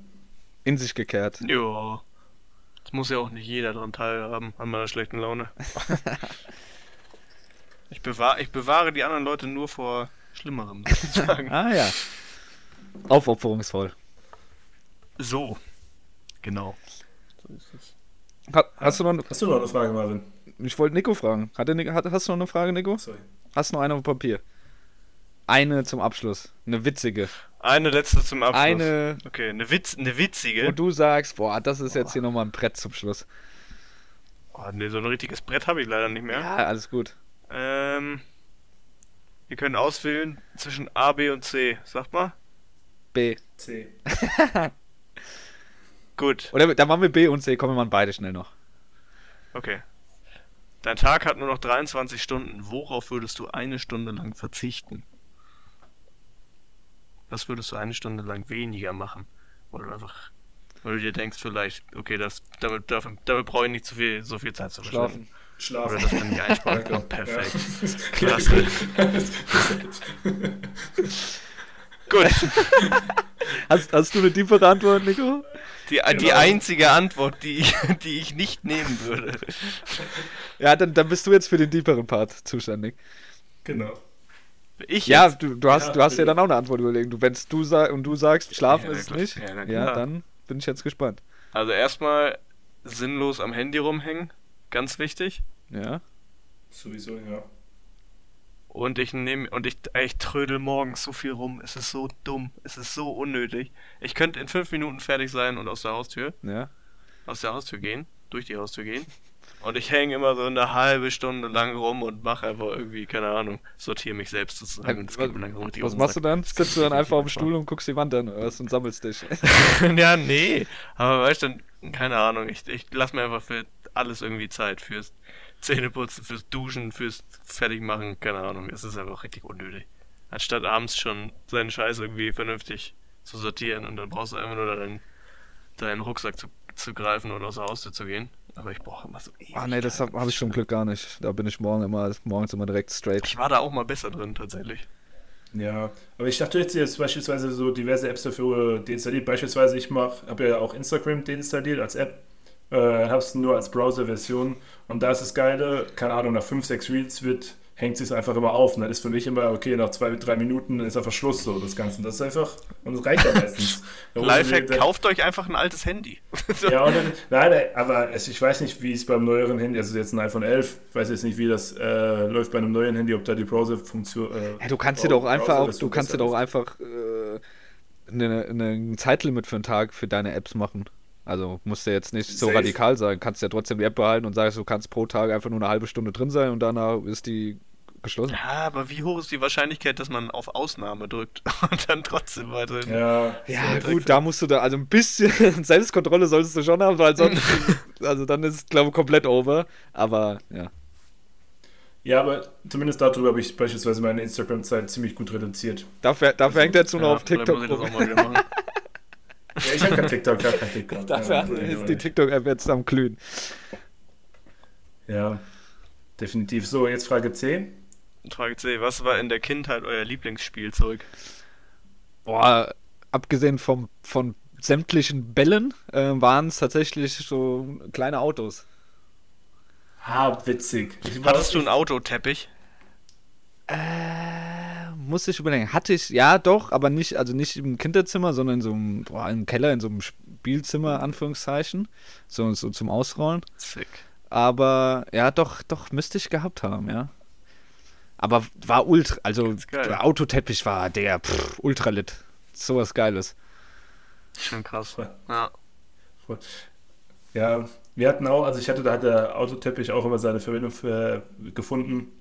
Speaker 3: In sich gekehrt.
Speaker 5: Ja. Das muss ja auch nicht jeder dran teilhaben, an meiner schlechten Laune. ich, bewahr, ich bewahre die anderen Leute nur vor Schlimmerem, sozusagen.
Speaker 3: Ah ja. Aufopferungsvoll.
Speaker 5: so. Genau. So ist es.
Speaker 3: Ha, hast du noch eine,
Speaker 4: Hast du noch eine Frage, Marvin?
Speaker 3: Ich wollte Nico fragen. Hat der, Nico- hat, hast du noch eine Frage, Nico?
Speaker 4: Sorry.
Speaker 3: Hast du noch eine auf dem Papier? Eine zum Abschluss. Eine witzige.
Speaker 5: Eine letzte zum Abschluss.
Speaker 3: Eine,
Speaker 5: Okay, eine, Witz, eine witzige.
Speaker 3: wo du sagst, boah, das ist jetzt hier nochmal ein Brett zum Schluss.
Speaker 5: Oh, nee, so ein richtiges Brett habe ich leider nicht mehr.
Speaker 3: Ja, alles gut.
Speaker 5: Ähm, wir können auswählen zwischen A, B und C. Sag mal.
Speaker 3: B.
Speaker 4: C.
Speaker 5: Gut,
Speaker 3: Oder dann machen wir B und C, kommen wir mal beide schnell noch.
Speaker 5: okay. Dein Tag hat nur noch 23 Stunden. Worauf würdest du eine Stunde lang verzichten? Was würdest du eine Stunde lang weniger machen? Oder einfach, weil du dir denkst vielleicht, okay, das, damit, damit, damit brauche ich nicht so viel, so viel Zeit zu verschwenden.
Speaker 3: Schlafen.
Speaker 5: Oder das kann ich einsparen. Perfekt. Klasse. Gut.
Speaker 3: Hast, hast du eine tiefere Antwort, Nico?
Speaker 5: Die, die
Speaker 4: Genau.
Speaker 5: einzige Antwort, die ich, die ich nicht nehmen würde.
Speaker 3: Ja, dann, dann bist du jetzt für den tieferen Part zuständig.
Speaker 4: Genau.
Speaker 5: Ich
Speaker 3: Ja,
Speaker 5: jetzt?
Speaker 3: du, du hast,
Speaker 4: Ja,
Speaker 3: du hast ja
Speaker 4: bitte.
Speaker 3: dann auch eine Antwort überlegen. Du, wenn's du sag, und du sagst, schlafen
Speaker 5: Ja,
Speaker 3: ist es nicht,
Speaker 5: Ja,
Speaker 3: ja, dann bin ich jetzt gespannt.
Speaker 5: Also erstmal sinnlos am Handy rumhängen. Ganz wichtig.
Speaker 3: Ja.
Speaker 4: Sowieso, ja.
Speaker 5: Und ich nehme und ich, ich trödel morgens so viel rum. Es ist so dumm. Es ist so unnötig. Ich könnte in fünf Minuten fertig sein und aus der Haustür,
Speaker 3: Ja.
Speaker 5: aus der Haustür gehen, durch die Haustür gehen. Und ich hänge immer so eine halbe Stunde lang rum und mache einfach irgendwie, keine Ahnung, sortiere mich selbst sozusagen.
Speaker 3: Was
Speaker 5: den
Speaker 3: machst du dann? Sitzt du dann einfach auf dem Stuhl und guckst die Wand an oder was und sammelst dich?
Speaker 5: ja, nee. Aber weißt du, dann, keine Ahnung, ich, ich lass mir einfach für alles irgendwie Zeit. Fürs Zähneputzen, fürs Duschen, fürs Fertigmachen, keine Ahnung. Es ist einfach richtig unnötig. Anstatt abends schon seinen Scheiß irgendwie vernünftig zu sortieren und dann brauchst du einfach nur deinen, deinen Rucksack zu, zu greifen und aus der Haustür zu gehen. Aber ich brauche immer so
Speaker 3: Ah nee, das habe hab ich zum Glück gar nicht. Da bin ich morgen immer, morgens immer direkt straight.
Speaker 5: Ich war da auch mal besser drin, tatsächlich.
Speaker 4: Ja, aber ich dachte jetzt, jetzt beispielsweise so diverse Apps dafür deinstalliert. Beispielsweise, ich mach, habe ja auch Instagram deinstalliert als App. Äh, hab's nur als Browser-Version. Und da ist das Geile, keine Ahnung, nach 5, 6 Reels wird, hängt es einfach immer auf. Und dann ist für mich immer, okay, nach 2, 3 Minuten ist einfach Schluss so, das Ganze. Das ist einfach, und das reicht ja meistens. Da
Speaker 5: Lifehack,
Speaker 4: mir-
Speaker 5: kauft euch einfach ein altes Handy.
Speaker 4: Ja, und dann, nein, aber es, ich weiß nicht, wie es beim neueren Handy, also jetzt ein iPhone 11, ich weiß jetzt nicht, wie das äh, läuft bei einem neuen Handy, ob da die Browser-Funktion. Äh,
Speaker 3: Ja, du kannst dir doch einfach auch, du kannst dir doch einfach äh, eine, eine, ein Zeitlimit für einen Tag für deine Apps machen. Also musst du jetzt nicht so
Speaker 4: Safe.
Speaker 3: radikal sein. Kannst ja trotzdem die App behalten und sagst, du kannst pro Tag einfach nur eine halbe Stunde drin sein und danach ist die geschlossen.
Speaker 5: Ja, aber wie hoch ist die Wahrscheinlichkeit, dass man auf Ausnahme drückt und dann trotzdem weiterhin.
Speaker 4: Ja,
Speaker 3: Ja, gut, da musst du da, also ein bisschen Selbstkontrolle solltest du schon haben, weil sonst, also dann ist es, glaube ich, komplett over. Aber ja.
Speaker 4: ja, aber zumindest darüber habe ich beispielsweise meine Instagram-Zeit ziemlich gut reduziert.
Speaker 3: Dafür, dafür hängt er jetzt nur noch
Speaker 5: Ja,
Speaker 3: auf TikTok
Speaker 5: muss ich das
Speaker 3: rum.
Speaker 5: auch mal wieder machen.
Speaker 4: Ja, ich habe kein TikTok, ich habe kein TikTok.
Speaker 3: Dafür
Speaker 4: ja,
Speaker 3: ist die TikTok-App jetzt am Glühen.
Speaker 4: ja, definitiv. So, jetzt Frage C.
Speaker 5: Frage C, was war in der Kindheit euer Lieblingsspielzeug?
Speaker 3: Boah, abgesehen vom, von sämtlichen Bällen äh, waren es tatsächlich so kleine Autos.
Speaker 4: Ah, witzig. Ich war
Speaker 5: Hattest du einen Autoteppich?
Speaker 3: Äh, muss ich überlegen. Hatte ich, ja doch, aber nicht, also nicht im Kinderzimmer, sondern in so einem, boah, im Keller, in so einem Spielzimmer, Anführungszeichen. So, so zum Ausrollen.
Speaker 5: Sick.
Speaker 3: Aber ja, doch, doch, müsste ich gehabt haben, ja. Aber war ultra, also der Autoteppich war der pff, ultra lit. Sowas Geiles.
Speaker 5: Schon krass.
Speaker 4: Ja.
Speaker 5: Ja.
Speaker 4: Ja, wir hatten auch, also ich hatte, da hat der Autoteppich auch immer seine Verwendung für, gefunden.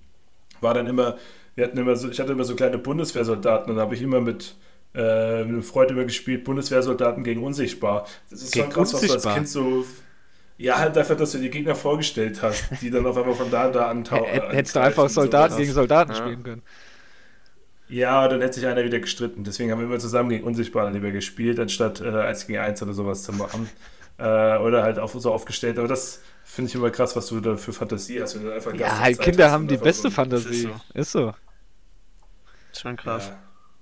Speaker 4: War dann immer, wir hatten immer so, ich hatte immer so kleine Bundeswehrsoldaten und da habe ich immer mit, äh, mit einem Freund immer gespielt, Bundeswehrsoldaten gegen Unsichtbar. Das ist
Speaker 3: Gegen
Speaker 4: schon krass, was du als? Kind so. Ja, halt einfach, dass du die Gegner vorgestellt hast, die dann auf einmal von da und da antauchen.
Speaker 3: Hättest du einfach Soldaten gegen Soldaten
Speaker 5: Ja.
Speaker 3: spielen können.
Speaker 4: Ja, dann hätte sich einer wieder gestritten. Deswegen haben wir immer zusammen gegen Unsichtbar lieber gespielt, anstatt äh, 1 gegen 1 oder sowas zu machen. Äh, oder halt auch so aufgestellt. Aber das finde ich immer krass, was du da für Fantasie hast. Wenn du einfach
Speaker 3: Ja, halt
Speaker 4: Zeit
Speaker 3: Kinder
Speaker 4: hast
Speaker 3: haben die beste
Speaker 4: so-
Speaker 3: Fantasie. Ist so.
Speaker 5: Schon krass.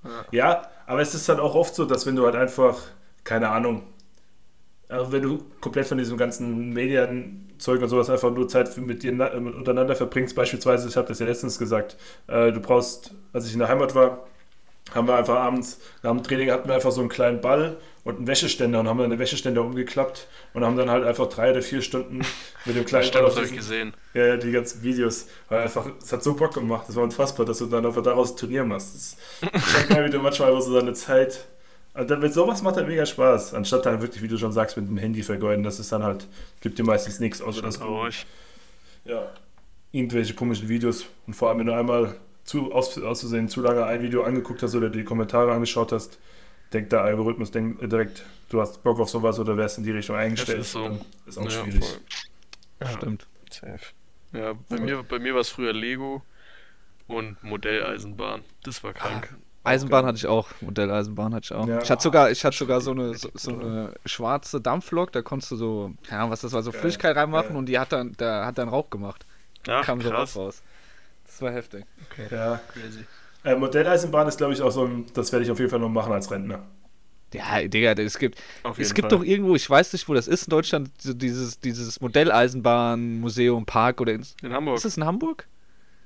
Speaker 4: Ja. ja, aber es ist dann auch oft so, dass wenn du halt einfach, keine Ahnung, also wenn du komplett von diesem ganzen Medienzeug und sowas einfach nur Zeit mit dir untereinander verbringst, beispielsweise, ich habe das ja letztens gesagt, äh, du brauchst, als ich in der Heimat war, haben wir einfach abends, nach dem Training hatten wir einfach so einen kleinen Ball und einen Wäscheständer und haben dann den Wäscheständer umgeklappt und haben dann halt einfach drei oder vier Stunden mit dem kleinen
Speaker 5: Stimmt,
Speaker 4: Ball
Speaker 5: das
Speaker 4: auf
Speaker 5: habe ich gesehen.
Speaker 4: ja, ja, die ganzen Videos. Weil einfach, es hat so Bock gemacht. Das war unfassbar, dass du dann einfach daraus ein Turnier machst. Das zeigt mal, wie du manchmal einfach so deine Zeit. Dann mit sowas macht halt mega Spaß. Anstatt dann wirklich, wie du schon sagst, mit dem Handy vergeuden. Das ist dann halt, gibt dir meistens nichts, außer
Speaker 5: Traurig.
Speaker 4: ja, irgendwelche komischen Videos. Und vor allem, wenn du einmal zu, aus, auszusehen zu lange ein Video angeguckt hast oder die Kommentare angeschaut hast, denkt der Algorithmus denkt direkt, du hast Bock auf sowas oder wärst in die Richtung eingestellt.
Speaker 5: ist so.
Speaker 4: Ist auch
Speaker 5: Ja,
Speaker 4: schwierig.
Speaker 5: voll. Ja,
Speaker 3: Stimmt.
Speaker 5: Safe. Ja, bei mir, bei mir war es früher Lego und Modelleisenbahn. Das war krank.
Speaker 3: Eisenbahn hatte ich auch, Modelleisenbahn hatte ich auch.
Speaker 4: Ja.
Speaker 3: Ich hatte sogar, ich hatte sogar so eine, so, so eine schwarze Dampflok, da konntest du so, ja, was das war, so
Speaker 4: Geil.
Speaker 3: Flüssigkeit reinmachen
Speaker 4: Ja.
Speaker 3: und die hat dann, da hat dann Rauch gemacht.
Speaker 5: Ach,
Speaker 3: Kam so Rauch
Speaker 5: krass.
Speaker 3: raus. Das war heftig.
Speaker 4: Ja.
Speaker 5: Crazy.
Speaker 4: Äh, Modelleisenbahn ist, glaube ich, auch so ein, das werde ich auf jeden Fall noch machen als Rentner.
Speaker 3: Ja, Digga, es gibt,
Speaker 5: Auf
Speaker 3: es gibt
Speaker 5: Fall.
Speaker 3: doch irgendwo, ich weiß nicht, wo das ist in Deutschland, so dieses, dieses Modelleisenbahn-Museum, Park oder in,
Speaker 5: In Hamburg.
Speaker 3: ist das in Hamburg?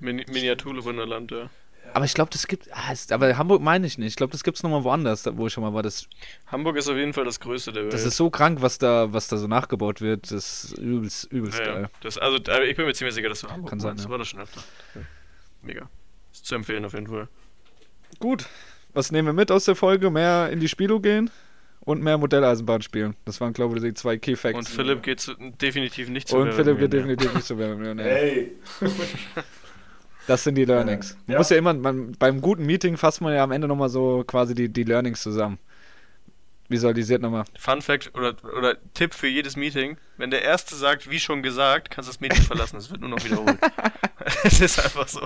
Speaker 5: Mini Miniaturwunderland, ja.
Speaker 3: Aber ich glaube, das gibt, ah, es- aber Hamburg meine ich nicht. Ich glaube, das gibt es nochmal woanders, da- wo ich schon mal war. Das,
Speaker 5: Hamburg ist auf jeden Fall das größte der Welt.
Speaker 3: das ist so krank, was da, was da so nachgebaut wird. Das ist übelst, übelst
Speaker 5: ja, ja.
Speaker 3: geil.
Speaker 5: Das, also, ich bin mir ziemlich sicher, dass du Hamburg
Speaker 3: Kann sein, ja.
Speaker 5: war das schon öfter. Mega. Ist zu empfehlen auf jeden Fall.
Speaker 3: Gut. Was nehmen wir mit aus der Folge? Mehr in die Spielo gehen? und mehr Modelleisenbahn spielen. Das waren, glaube ich, die zwei Key Facts.
Speaker 5: Und Philipp geht zu, definitiv nicht zu
Speaker 3: Und Philipp geht definitiv nicht zu Werbemillionär.
Speaker 4: Hey.
Speaker 3: Das sind die Learnings.
Speaker 4: Ja.
Speaker 3: Man muss ja immer, man, beim guten Meeting fasst man ja am Ende nochmal so quasi die, die Learnings zusammen. Visualisiert nochmal.
Speaker 5: Fun Fact oder, oder Tipp für jedes Meeting: Wenn der Erste sagt, wie schon gesagt, kannst du das Meeting verlassen. Es wird nur noch wiederholt. Es ist einfach so.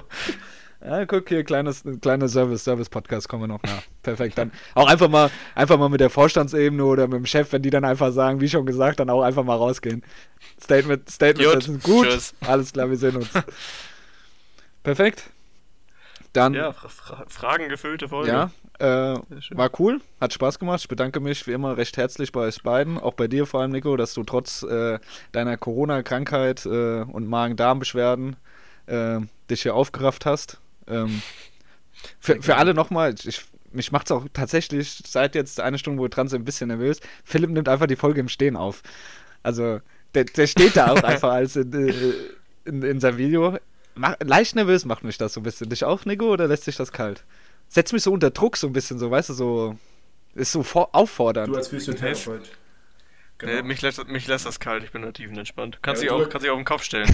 Speaker 3: Ja, guck hier, kleines, kleiner Service, Service-Podcast kommen wir noch nach. Perfekt. Dann auch einfach mal, einfach mal mit der Vorstandsebene oder mit dem Chef, wenn die dann einfach sagen, wie schon gesagt, dann auch einfach mal rausgehen. Statement, Statement
Speaker 5: Gut,
Speaker 3: setzen. Gut.
Speaker 5: tschüss.
Speaker 3: Alles klar, wir sehen uns. Perfekt. Dann,
Speaker 5: Ja, fra fra fragengefüllte Folge.
Speaker 3: ja, äh, war cool, hat Spaß gemacht. Ich bedanke mich wie immer recht herzlich bei euch beiden, auch bei dir vor allem, Nico, dass du trotz äh, deiner Corona-Krankheit äh, und Magen-Darm-Beschwerden äh, dich hier aufgerafft hast. Ähm, für, für alle nochmal, ich, mich macht es auch tatsächlich seit jetzt eine Stunde, wo wir dran sind, ein bisschen nervös. Philipp nimmt einfach die Folge im Stehen auf. Also, der, der steht da auch einfach als in, äh, in, in seinem Video. Mach, leicht nervös macht mich das so ein bisschen. Dich auch, Nico, oder lässt sich das kalt? Setzt mich so unter Druck so ein bisschen, so, weißt du, so. Ist so vor, auffordernd.
Speaker 4: Du als Physiotherapeut. Genau.
Speaker 5: Nee, mich, lässt, mich lässt das kalt, ich bin relativ entspannt. Kannst
Speaker 4: Ja,
Speaker 5: dich
Speaker 4: du-
Speaker 5: auch, kannst dich auf den Kopf stellen.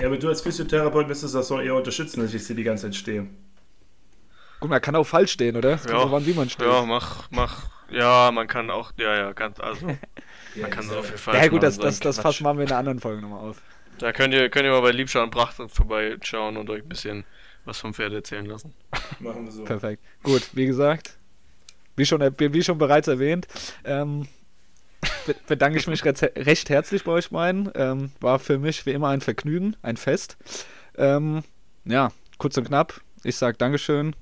Speaker 4: Ja, aber du als Physiotherapeut müsstest das doch eher unterstützen, dass ich hier die ganze Zeit stehe.
Speaker 3: Guck mal, kann auch falsch stehen, oder? Kommt
Speaker 5: Ja.
Speaker 3: drauf an, wie man steht.
Speaker 5: ja, mach, mach. Ja, man kann auch, ja, ja, ganz, also,
Speaker 4: Ja,
Speaker 5: man kann
Speaker 4: ist
Speaker 5: so
Speaker 4: ja-
Speaker 5: viel falsch
Speaker 3: Ja, gut,
Speaker 5: machen,
Speaker 3: das,
Speaker 5: so
Speaker 3: das, das
Speaker 5: Quatsch.
Speaker 3: Fass machen wir in einer anderen Folge nochmal auf.
Speaker 5: Da könnt ihr, könnt ihr mal bei Liebschau und Pracht vorbeischauen und euch ein bisschen was vom Pferd erzählen lassen.
Speaker 4: Machen wir so.
Speaker 3: Perfekt. Gut, wie gesagt, wie schon, wie schon bereits erwähnt, ähm, be- bedanke ich mich recht, recht herzlich bei euch beiden. Ähm, war für mich wie immer ein Vergnügen, ein Fest. Ähm, ja, kurz und knapp. Ich sage Dankeschön.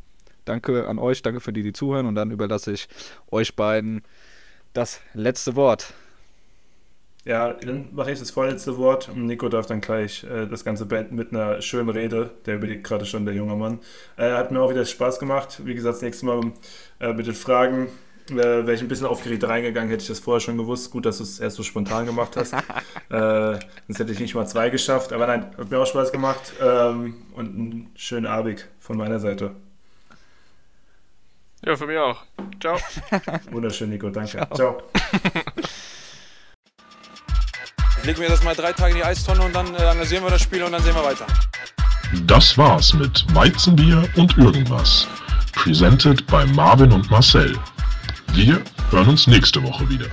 Speaker 3: Danke an euch, danke für die, die zuhören. Und dann überlasse ich euch beiden das letzte Wort.
Speaker 4: Ja, dann mache ich das vorletzte Wort. Und Nico darf dann gleich äh, das ganze beenden mit einer schönen Rede. Der überlegt gerade schon, der junge Mann. Äh, hat mir auch wieder Spaß gemacht. Wie gesagt, das nächste Mal äh, mit den Fragen äh, wäre ich ein bisschen aufgeregt reingegangen, hätte ich das vorher schon gewusst. Gut, dass du es erst so spontan gemacht hast. äh, sonst hätte ich nicht mal zwei geschafft. Aber nein, hat mir auch Spaß gemacht. Ähm, und einen schönen Abend von meiner Seite.
Speaker 5: Ja, für mich auch. Ciao.
Speaker 4: Wunderschön, Nico. Danke. Ciao.
Speaker 6: Ich leg mir das mal drei Tage in die Eistonne und dann äh, analysieren wir das Spiel und dann sehen wir weiter.
Speaker 2: Das war's mit Weizenbier und irgendwas. Presented bei Marvin und Marcel. Wir hören uns nächste Woche wieder.